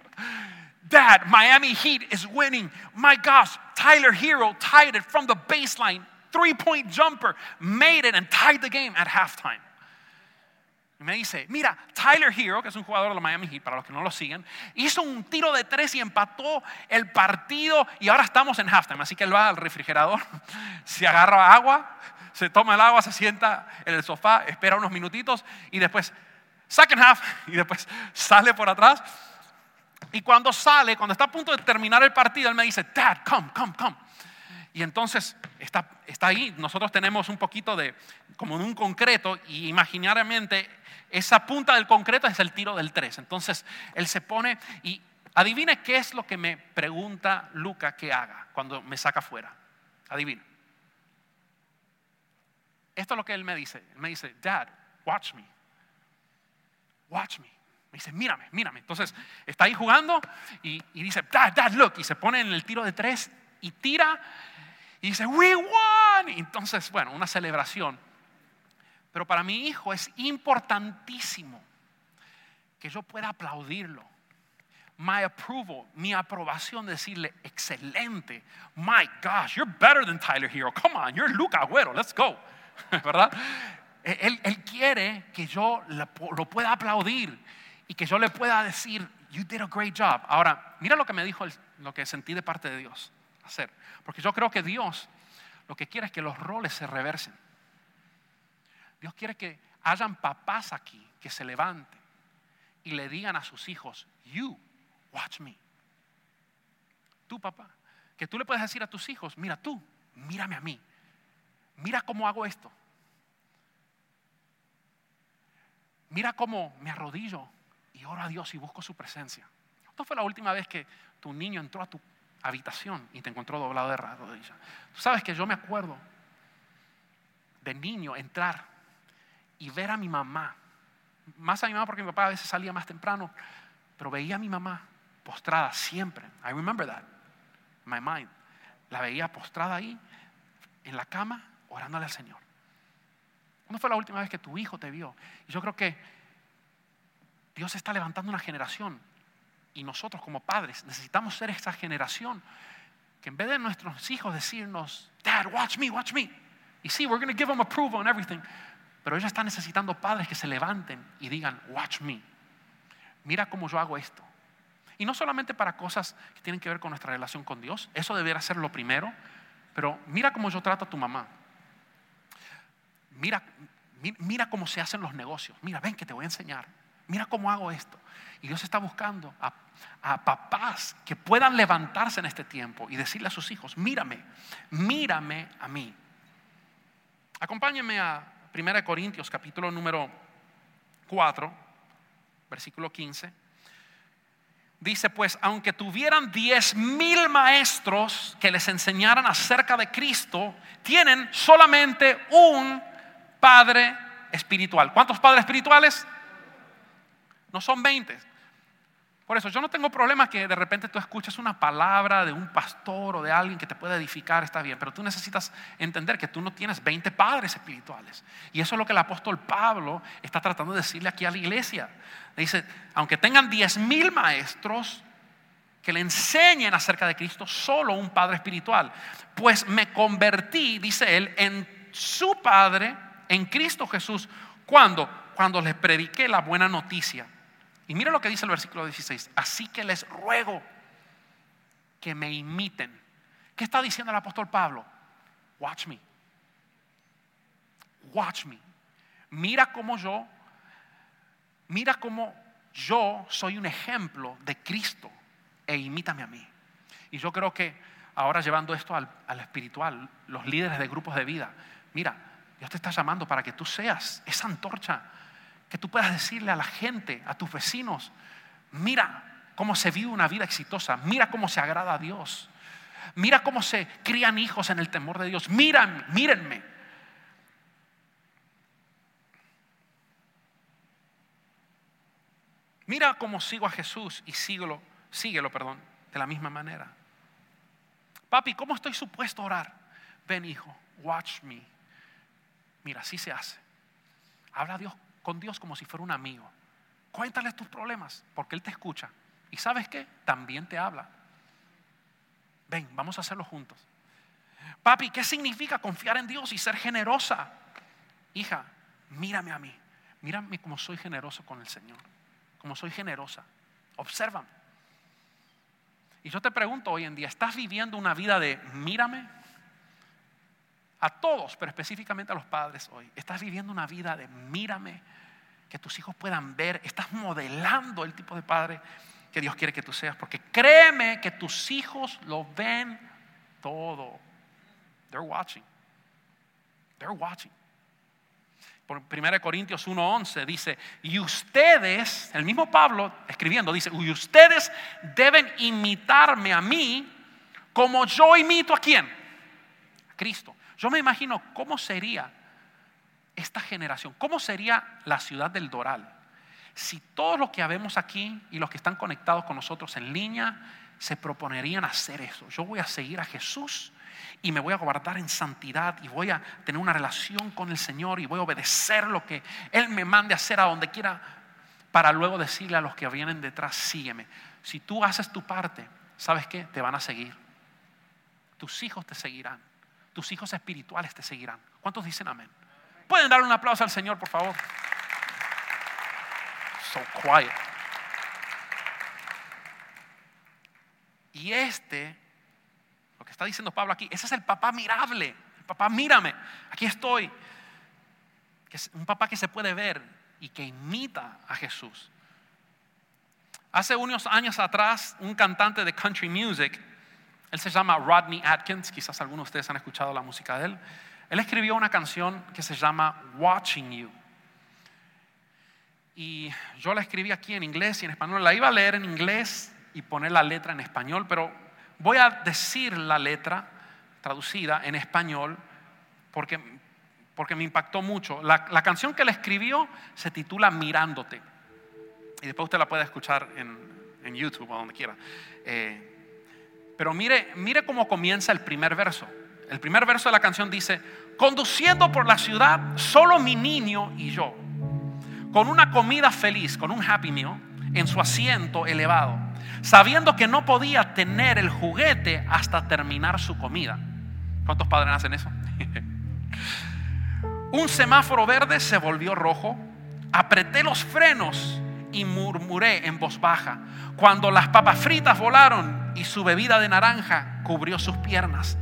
Dad, Miami Heat is winning. My gosh, Tyler Hero tied it from the baseline. Three point jumper, made it and tied the game at halftime. Y me dice, mira, Tyler Hero, que es un jugador de los Miami Heat, para los que no lo siguen, hizo un tiro de tres y empató el partido y ahora estamos en halftime. Así que él va al refrigerador, se agarra agua, se toma el agua, se sienta en el sofá, espera unos minutitos y después, second half, y después sale por atrás. Y cuando sale, cuando está a punto de terminar el partido, él me dice, Dad, come, come, come. Y entonces está, está ahí, nosotros tenemos un poquito de, como de un concreto, y imaginariamente esa punta del concreto es el tiro del 3. Entonces él se pone y adivine qué es lo que me pregunta Luca que haga cuando me saca fuera. Adivina. Esto es lo que él me dice. Él me dice, Dad, watch me. Watch me. Me dice, mírame, mírame. Entonces está ahí jugando y, y dice, Dad, Dad, look. Y se pone en el tiro de tres y tira y dice, we won. Y entonces, bueno, una celebración. Pero para mi hijo es importantísimo que yo pueda aplaudirlo. My approval, mi aprobación, decirle, excelente. My gosh, you're better than Tyler Hero. Come on, you're Luca Agüero, let's go. ¿Verdad? Él, él quiere que yo lo pueda aplaudir y que yo le pueda decir, you did a great job. Ahora, mira lo que me dijo, lo que sentí de parte de Dios hacer. Porque yo creo que Dios lo que quiere es que los roles se reversen. Dios quiere que hayan papás aquí que se levanten y le digan a sus hijos, you, watch me. Tú, papá, que tú le puedes decir a tus hijos, mira tú, mírame a mí. Mira cómo hago esto. Mira cómo me arrodillo y oro a Dios y busco su presencia. ¿Cuándo fue la última vez que tu niño entró a tu habitación y te encontró doblado de rodillas? Tú sabes que yo me acuerdo de niño entrar y ver a mi mamá, más a mi mamá porque mi papá a veces salía más temprano, pero veía a mi mamá postrada siempre. I remember that, my mind. La veía postrada ahí, en la cama, orándole al Señor. ¿Cuándo fue la última vez que tu hijo te vio? Y yo creo que Dios está levantando una generación y nosotros como padres necesitamos ser esa generación que en vez de nuestros hijos decirnos, Dad, watch me, watch me. Y sí, we're going to give them approval and everything. Pero ellos están necesitando padres que se levanten y digan, watch me. Mira cómo yo hago esto. Y no solamente para cosas que tienen que ver con nuestra relación con Dios, eso debería ser lo primero, pero mira cómo yo trato a tu mamá. Mira, Mi- Mira cómo se hacen los negocios. Mira, ven que te voy a enseñar. Mira cómo hago esto. Y Dios está buscando a, papás que puedan levantarse en este tiempo y decirle a sus hijos, mírame, mírame a mí. Acompáñenme a 1 Corintios capítulo número 4, versículo 15. Dice pues, aunque tuvieran diez mil maestros que les enseñaran acerca de Cristo, tienen solamente un Padre espiritual. ¿Cuántos padres espirituales? No son 20. Por eso yo no tengo problema que de repente tú escuches una palabra de un pastor o de alguien que te pueda edificar, está bien, pero tú necesitas entender que tú no tienes 20 padres espirituales. Y eso es lo que el apóstol Pablo está tratando de decirle aquí a la iglesia. Le dice, aunque tengan 10 mil maestros que le enseñen acerca de Cristo, solo un padre espiritual. Pues me convertí, dice él, en su padre, en Cristo Jesús, cuando cuando les prediqué la buena noticia. Y mira lo que dice el versículo 16. Así que les ruego que me imiten. ¿Qué está diciendo el apóstol Pablo? Watch me. Watch me. Mira cómo yo, mira cómo yo soy un ejemplo de Cristo e imítame a mí. Y yo creo que ahora llevando esto al, al espiritual, los líderes de grupos de vida, mira, Dios te está llamando para que tú seas esa antorcha que tú puedas decirle a la gente, a tus vecinos, mira cómo se vive una vida exitosa, mira cómo se agrada a Dios, mira cómo se crían hijos en el temor de Dios, miran, mírenme. Mira cómo sigo a Jesús y síguelo, síguelo, perdón, de la misma manera. Papi, ¿cómo estoy supuesto a orar? Ven, hijo, watch me. Mira, así se hace. Habla a Dios con Dios como si fuera un amigo. Cuéntale tus problemas, porque Él te escucha. Y sabes qué? También te habla. Ven, vamos a hacerlo juntos. Papi, ¿qué significa confiar en Dios y ser generosa? Hija, mírame a mí. Mírame como soy generoso con el Señor. Como soy generosa. Obsérvame. Y yo te pregunto hoy en día, ¿estás viviendo una vida de mírame? A todos, pero específicamente a los padres hoy. Estás viviendo una vida de mírame, que tus hijos puedan ver. Estás modelando el tipo de padre que Dios quiere que tú seas. Porque créeme que tus hijos lo ven todo. They're watching. They're watching. Por 1 Corintios 1:11 dice, y ustedes, el mismo Pablo escribiendo, dice, y ustedes deben imitarme a mí como yo imito a quién? A Cristo. Yo me imagino cómo sería esta generación, cómo sería la ciudad del Doral si todos los que habemos aquí y los que están conectados con nosotros en línea se proponerían hacer eso. Yo voy a seguir a Jesús y me voy a guardar en santidad y voy a tener una relación con el Señor y voy a obedecer lo que Él me mande a hacer a donde quiera para luego decirle a los que vienen detrás, sígueme. Si tú haces tu parte, ¿sabes qué? Te van a seguir. Tus hijos te seguirán. Tus hijos espirituales te seguirán. ¿Cuántos dicen amén? ¿Pueden darle un aplauso al Señor, por favor? So quiet. Y este, lo que está diciendo Pablo aquí, ese es el papá mirable. El papá, mírame, aquí estoy. Que es un papá que se puede ver y que imita a Jesús. Hace unos años atrás, un cantante de country music, él se llama Rodney Atkins, quizás algunos de ustedes han escuchado la música de él. Él escribió una canción que se llama Watching You. Y yo la escribí aquí en inglés y en español. La iba a leer en inglés y poner la letra en español, pero voy a decir la letra traducida en español porque, porque me impactó mucho. La, la canción que él escribió se titula Mirándote. Y después usted la puede escuchar en, en YouTube o donde quiera. Eh, pero mire, mire cómo comienza el primer verso. El primer verso de la canción dice, conduciendo por la ciudad, solo mi niño y yo, con una comida feliz, con un happy meal, en su asiento elevado, sabiendo que no podía tener el juguete hasta terminar su comida. ¿Cuántos padres hacen eso? un semáforo verde se volvió rojo, apreté los frenos y murmuré en voz baja. Cuando las papas fritas volaron y su bebida de naranja cubrió sus piernas.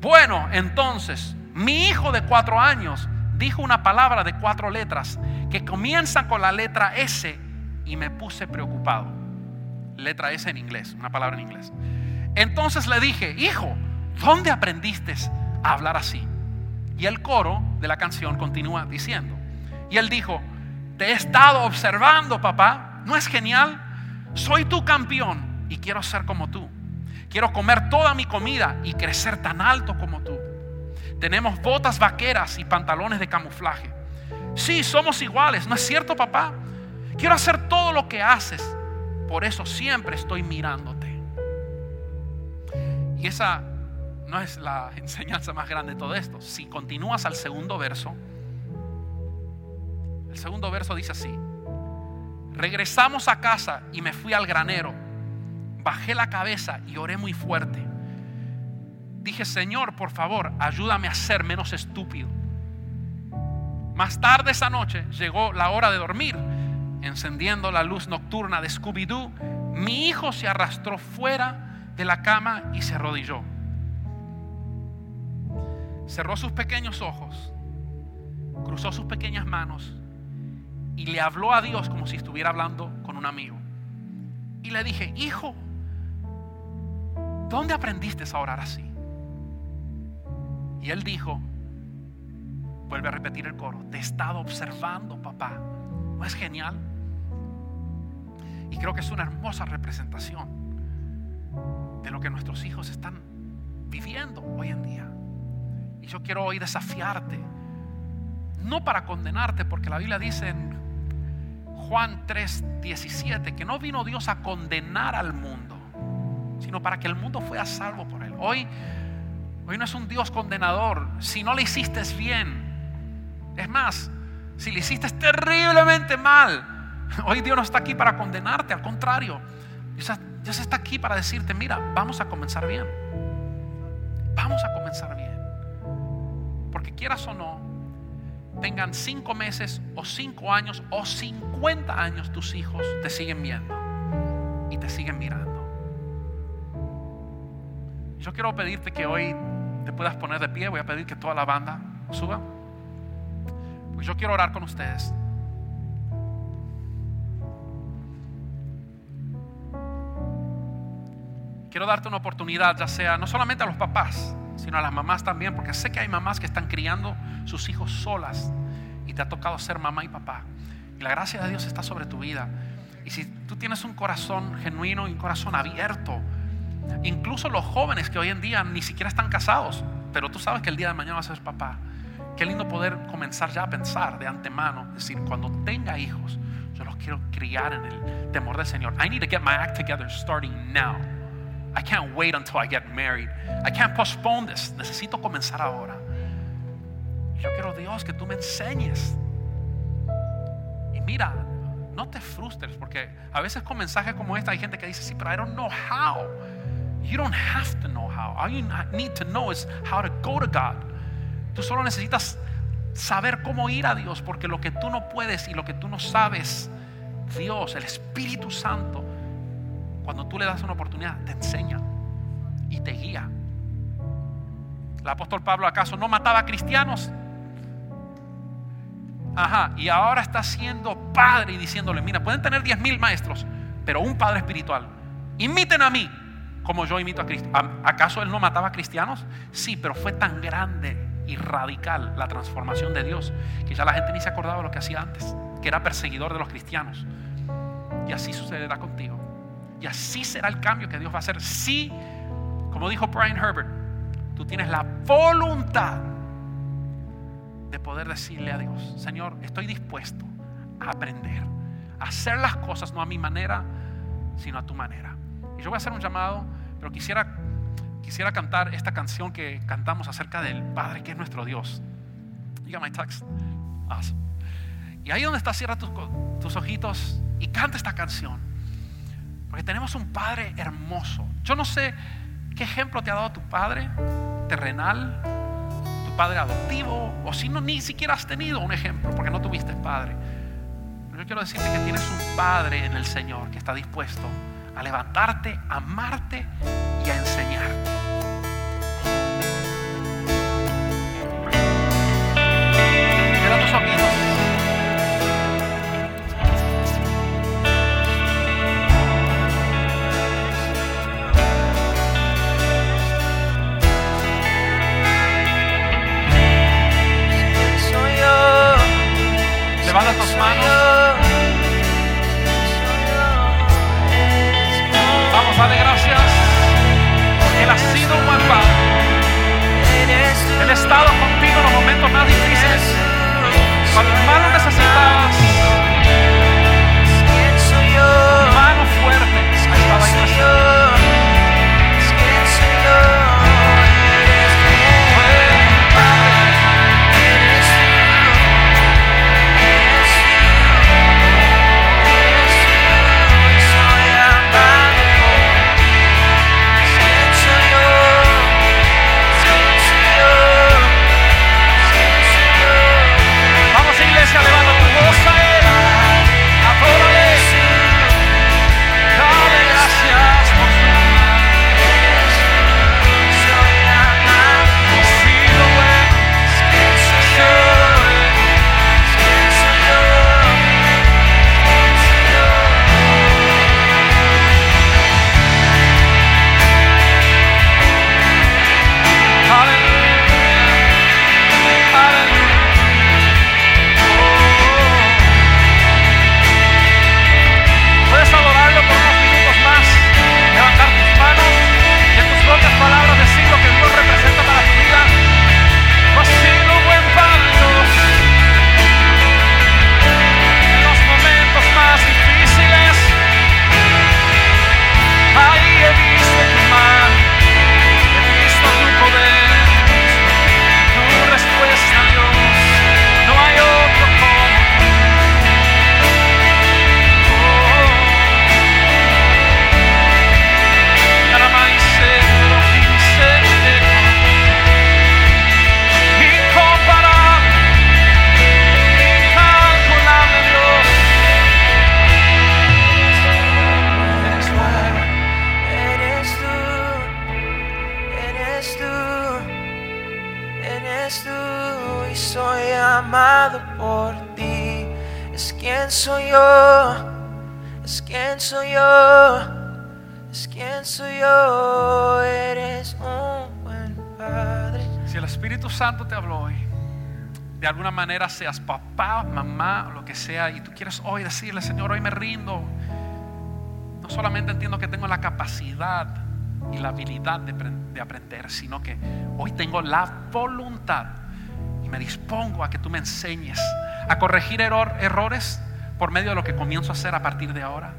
Bueno, entonces, mi hijo de cuatro años dijo una palabra de cuatro letras que comienza con la letra S y me puse preocupado. Letra S en inglés, una palabra en inglés. Entonces le dije, hijo, ¿dónde aprendiste a hablar así? Y el coro de la canción continúa diciendo. Y él dijo, te he estado observando, papá. ¿No es genial? Soy tu campeón y quiero ser como tú. Quiero comer toda mi comida y crecer tan alto como tú. Tenemos botas vaqueras y pantalones de camuflaje. Sí, somos iguales, ¿no es cierto, papá? Quiero hacer todo lo que haces. Por eso siempre estoy mirándote. Y esa no es la enseñanza más grande de todo esto. Si continúas al segundo verso, el segundo verso dice así. Regresamos a casa y me fui al granero. Bajé la cabeza y oré muy fuerte. Dije, Señor, por favor, ayúdame a ser menos estúpido. Más tarde esa noche llegó la hora de dormir. Encendiendo la luz nocturna de Scooby-Doo, mi hijo se arrastró fuera de la cama y se arrodilló. Cerró sus pequeños ojos, cruzó sus pequeñas manos y le habló a Dios como si estuviera hablando con un amigo. Y le dije, hijo, ¿dónde aprendiste a orar así? Y él dijo, vuelve a repetir el coro, te he estado observando, papá. ¿No es genial? Y creo que es una hermosa representación de lo que nuestros hijos están viviendo hoy en día. Y yo quiero hoy desafiarte, no para condenarte, porque la Biblia dice en Juan 3, 17, que no vino Dios a condenar al mundo, sino para que el mundo fuera salvo por él. Hoy, hoy no es un Dios condenador. Si no le hiciste bien, es más, si le hiciste terriblemente mal, hoy Dios no está aquí para condenarte, al contrario, Dios está aquí para decirte, mira, vamos a comenzar bien. Vamos a comenzar bien. Porque quieras o no, tengan cinco meses o cinco años o cincuenta años, tus hijos te siguen viendo y te siguen mirando. Yo quiero pedirte que hoy te puedas poner de pie. Voy a pedir que toda la banda suba. Pues yo quiero orar con ustedes. Quiero darte una oportunidad, ya sea no solamente a los papás, sino a las mamás también, porque sé que hay mamás que están criando sus hijos solas y te ha tocado ser mamá y papá. Y la gracia de Dios está sobre tu vida. Y si tú tienes un corazón genuino y un corazón abierto, incluso los jóvenes que hoy en día ni siquiera están casados, pero tú sabes que el día de mañana vas a ser papá. Qué lindo poder comenzar ya a pensar de antemano, decir, cuando tenga hijos, yo los quiero criar en el temor del Señor. I need to get my act together starting now. I can't wait until I get married. I can't postpone this. Necesito comenzar ahora. Yo quiero, Dios, que tú me enseñes. Y mira, no te frustres, porque a veces con mensajes como este hay gente que dice, sí, pero I don't know how. You don't have to know how. All you need to know is how to go to God. Tú solo necesitas saber cómo ir a Dios, porque lo que tú no puedes y lo que tú no sabes, Dios, el Espíritu Santo, cuando tú le das una oportunidad, te enseña y te guía. ¿El apóstol Pablo acaso no mataba a cristianos? Ajá, y ahora está siendo padre y diciéndole, mira, pueden tener diez mil maestros, pero un padre espiritual. Imiten a mí como yo imito a Cristo. ¿Acaso él no mataba a cristianos? Sí, pero fue tan grande y radical la transformación de Dios que ya la gente ni se acordaba de lo que hacía antes, que era perseguidor de los cristianos. Y así sucederá contigo. Y así será el cambio que Dios va a hacer. Si, como dijo Brian Herbert, tú tienes la voluntad de poder decirle a Dios, Señor, estoy dispuesto a aprender, a hacer las cosas no a mi manera, sino a tu manera. Yo voy a hacer un llamado, pero quisiera, quisiera cantar esta canción que cantamos acerca del Padre, que es nuestro Dios. Diga my text. Y ahí donde está, cierra tus, tus ojitos y canta esta canción. Porque tenemos un Padre hermoso. Yo no sé qué ejemplo te ha dado tu Padre terrenal, tu Padre adoptivo, o si no, ni siquiera has tenido un ejemplo porque no tuviste Padre. Pero yo quiero decirte que tienes un Padre en el Señor que está dispuesto a levantarte, a amarte y a enseñarte. Seas papá, mamá, lo que sea, y tú quieres hoy decirle, Señor, hoy me rindo. No solamente entiendo que tengo la capacidad y la habilidad de, de aprender, sino que hoy tengo la voluntad y me dispongo a que tú me enseñes a corregir error- errores por medio de lo que comienzo a hacer a partir de ahora.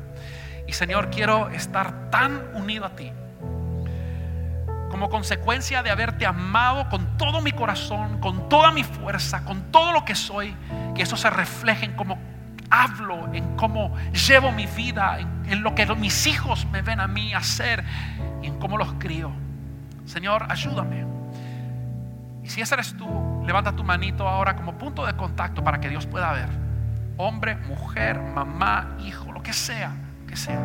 Y Señor, quiero estar tan unido a ti como consecuencia de haberte amado con todo mi corazón, con toda mi fuerza, con todo lo que soy, que eso se refleje en cómo hablo, en cómo llevo mi vida, en, lo que mis hijos me ven a mí hacer y en cómo los crío. Señor, ayúdame. Y si ese eres tú, levanta tu manito ahora como punto de contacto para que Dios pueda ver. Hombre, mujer, mamá, hijo, lo que sea, lo que sea.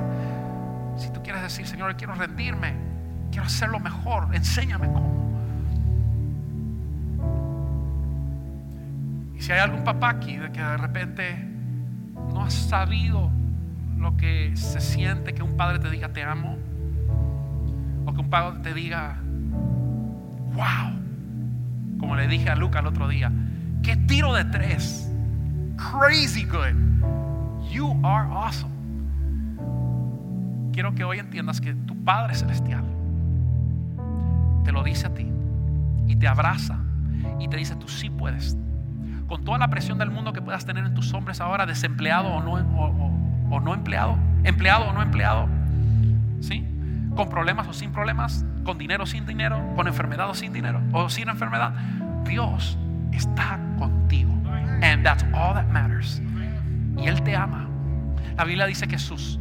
Si tú quieres decir, Señor, quiero rendirme, quiero hacerlo mejor, enséñame cómo. Y si hay algún papá aquí de que de repente no has sabido lo que se siente que un padre te diga te amo, o que un padre te diga, wow, como le dije a Luca el otro día, qué tiro de tres, crazy good, you are awesome. Quiero que hoy entiendas que tu Padre Celestial te lo dice a ti y te abraza y te dice, tú sí puedes. Con toda la presión del mundo que puedas tener en tus hombres ahora, desempleado o no, o, no empleado, empleado o no empleado, ¿sí? Con problemas o sin problemas, con dinero o sin dinero, con enfermedad o sin dinero, o sin enfermedad. Dios está contigo. And that's all that matters. Y Él te ama. La Biblia dice que sus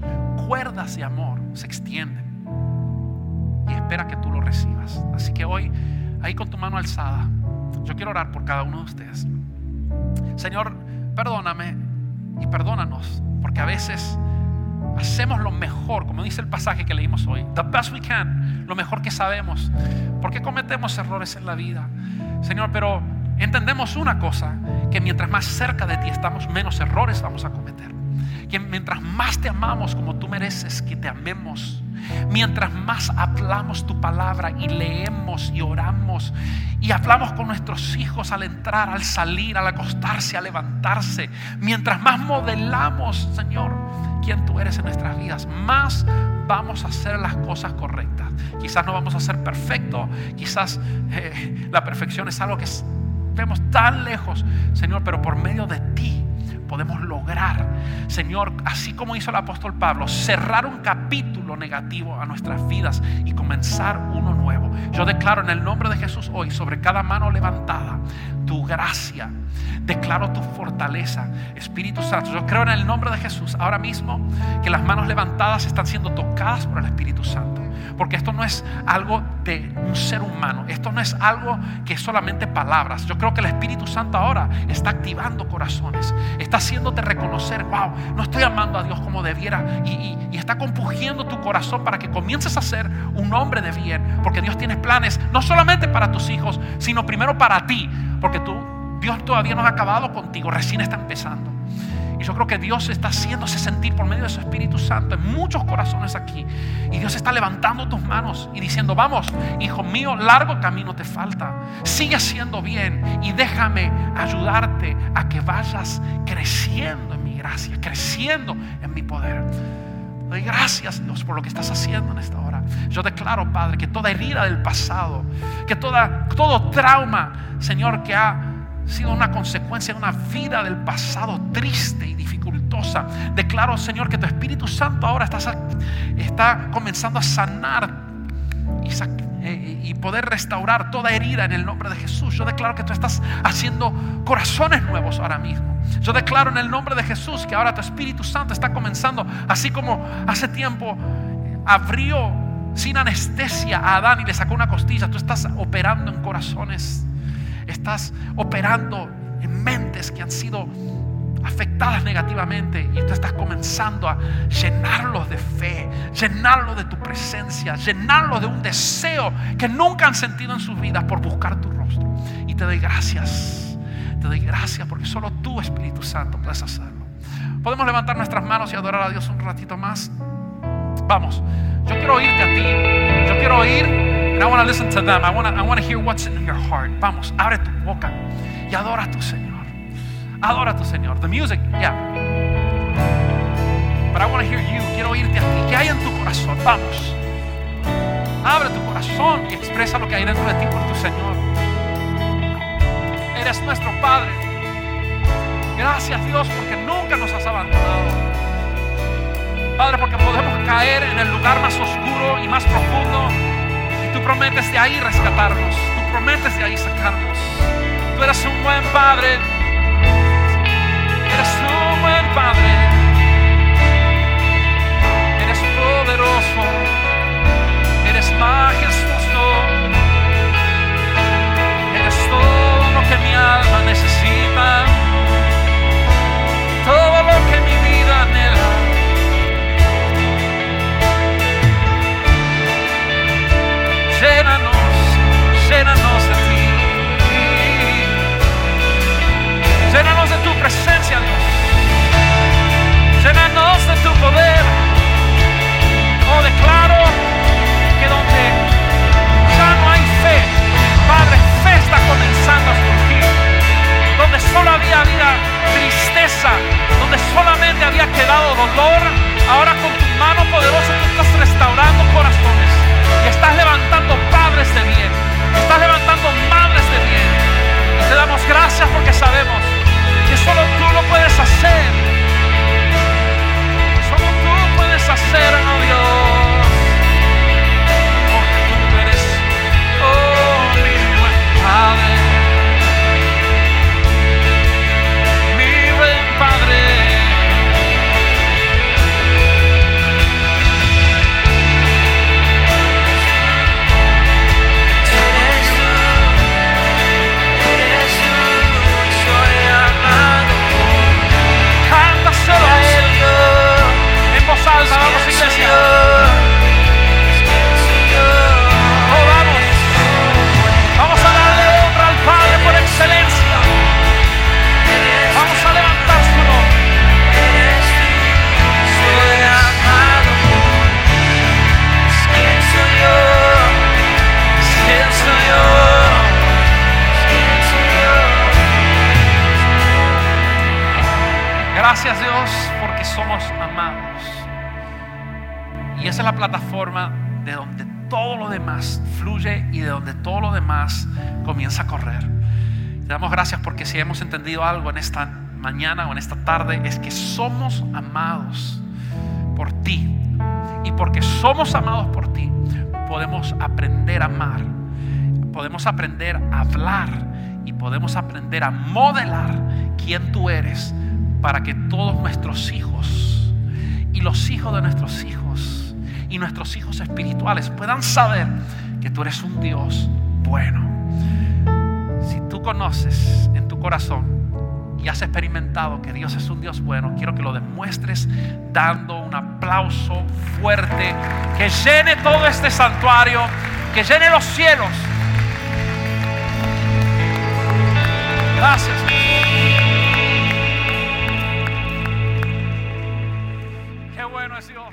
cuerdas de amor se extienden espera que tú lo recibas. Así que hoy, ahí con tu mano alzada, yo quiero orar por cada uno de ustedes. Señor, perdóname y perdónanos, porque a veces hacemos lo mejor, como dice el pasaje que leímos hoy, the best we can, lo mejor que sabemos, porque cometemos errores en la vida. Señor, pero entendemos una cosa, que mientras más cerca de ti estamos, menos errores vamos a cometer. Que mientras más te amamos como tú mereces que te amemos, Mientras más hablamos tu palabra y leemos y oramos y hablamos con nuestros hijos al entrar, al salir, al acostarse, al levantarse, mientras más modelamos, Señor, quién tú eres en nuestras vidas, más vamos a hacer las cosas correctas. Quizás no vamos a ser perfectos, quizás eh, la perfección es algo que vemos tan lejos, Señor, pero por medio de ti podemos lograr, Señor, así como hizo el apóstol Pablo, cerrar un capítulo negativo a nuestras vidas y comenzar uno nuevo. Yo declaro en el nombre de Jesús hoy sobre cada mano levantada tu gracia. Declaro tu fortaleza, Espíritu Santo. Yo creo en el nombre de Jesús ahora mismo que las manos levantadas están siendo tocadas por el Espíritu Santo. Porque esto no es algo de un ser humano. Esto no es algo que es solamente palabras. Yo creo que el Espíritu Santo ahora está activando corazones. Está haciéndote reconocer, wow, no estoy amando a Dios como debiera. Y, está compugiendo tu corazón para que comiences a ser un hombre de bien. Porque Dios tiene planes no solamente para tus hijos, sino primero para ti. Tú, Dios todavía no ha acabado contigo, recién está empezando. Y yo creo que Dios está haciéndose sentir por medio de su Espíritu Santo en muchos corazones aquí. Y Dios está levantando tus manos y diciendo, vamos, hijo mío, largo camino te falta. Sigue haciendo bien y déjame ayudarte a que vayas creciendo en mi gracia, creciendo en mi poder. Doy gracias Dios por lo que estás haciendo en esta hora. Yo declaro, Padre, que toda herida del pasado, que toda, todo trauma, Señor, que ha sido una consecuencia de una vida del pasado triste y dificultosa. Declaro, Señor, que tu Espíritu Santo ahora está, está comenzando a sanar eh, y, poder restaurar toda herida en el nombre de Jesús. Yo declaro que tú estás haciendo corazones nuevos ahora mismo. Yo declaro en el nombre de Jesús que ahora tu Espíritu Santo está comenzando, así como hace tiempo abrió sin anestesia a Adán y le sacó una costilla. Tú estás operando en corazones estás operando en mentes que han sido afectadas negativamente y tú estás comenzando a llenarlos de fe, llenarlos de tu presencia, llenarlos de un deseo que nunca han sentido en sus vidas por buscar tu rostro. Y te doy gracias, te doy gracias porque solo tú, Espíritu Santo, puedes hacerlo. Podemos levantar nuestras manos y adorar a Dios un ratito más. Vamos, yo quiero oírte a ti, yo quiero oír And I want to listen to them. I want I want to hear what's in your heart. Vamos, abre tu boca y adora a tu Señor. Adora a tu Señor. The music, yeah. But I want to hear you. Quiero oírte a ti. ¿Qué hay en tu corazón? Vamos. Abre tu corazón y expresa lo que hay dentro de ti por tu Señor. Eres nuestro Padre. Gracias Dios porque nunca nos has abandonado. Padre, porque podemos caer en el lugar más oscuro y más profundo Tú prometes de ahí rescatarnos. Tú prometes de ahí sacarnos. Tú eres un buen padre. Padre. Eres poderoso. Eres majestuoso. Eres todo lo que mi alma necesita. Todo lo que mi vida anhela. llénanos, llénanos de ti. Llénanos de tu presencia, Dios. Llénanos de tu poder. Oh, declaro que donde ya no hay fe, Padre, fe está comenzando a surgir. Donde solo había, había tristeza, donde solamente había quedado dolor, ahora con tu mano poderosa tú estás restaurando corazones y estás levantando padres de bien, estás levantando madres de bien. Te damos gracias porque sabemos que solo tú lo puedes hacer puedes hacer, oh Dios. Porque tú eres, oh mi buen Padre. you. Fluye y de donde todo lo demás comienza a correr. Te damos gracias porque si hemos entendido algo en esta mañana o en esta tarde es que somos amados por ti. Y porque somos amados por ti, podemos aprender a amar, podemos aprender a hablar y podemos aprender a modelar quién tú eres para que todos nuestros hijos y los hijos de nuestros hijos y nuestros hijos espirituales puedan saber que tú eres un Dios bueno. Si tú conoces en tu corazón y has experimentado que Dios es un Dios bueno, quiero que lo demuestres dando un aplauso fuerte que llene todo este santuario, que llene los cielos. Gracias. Qué bueno es Dios.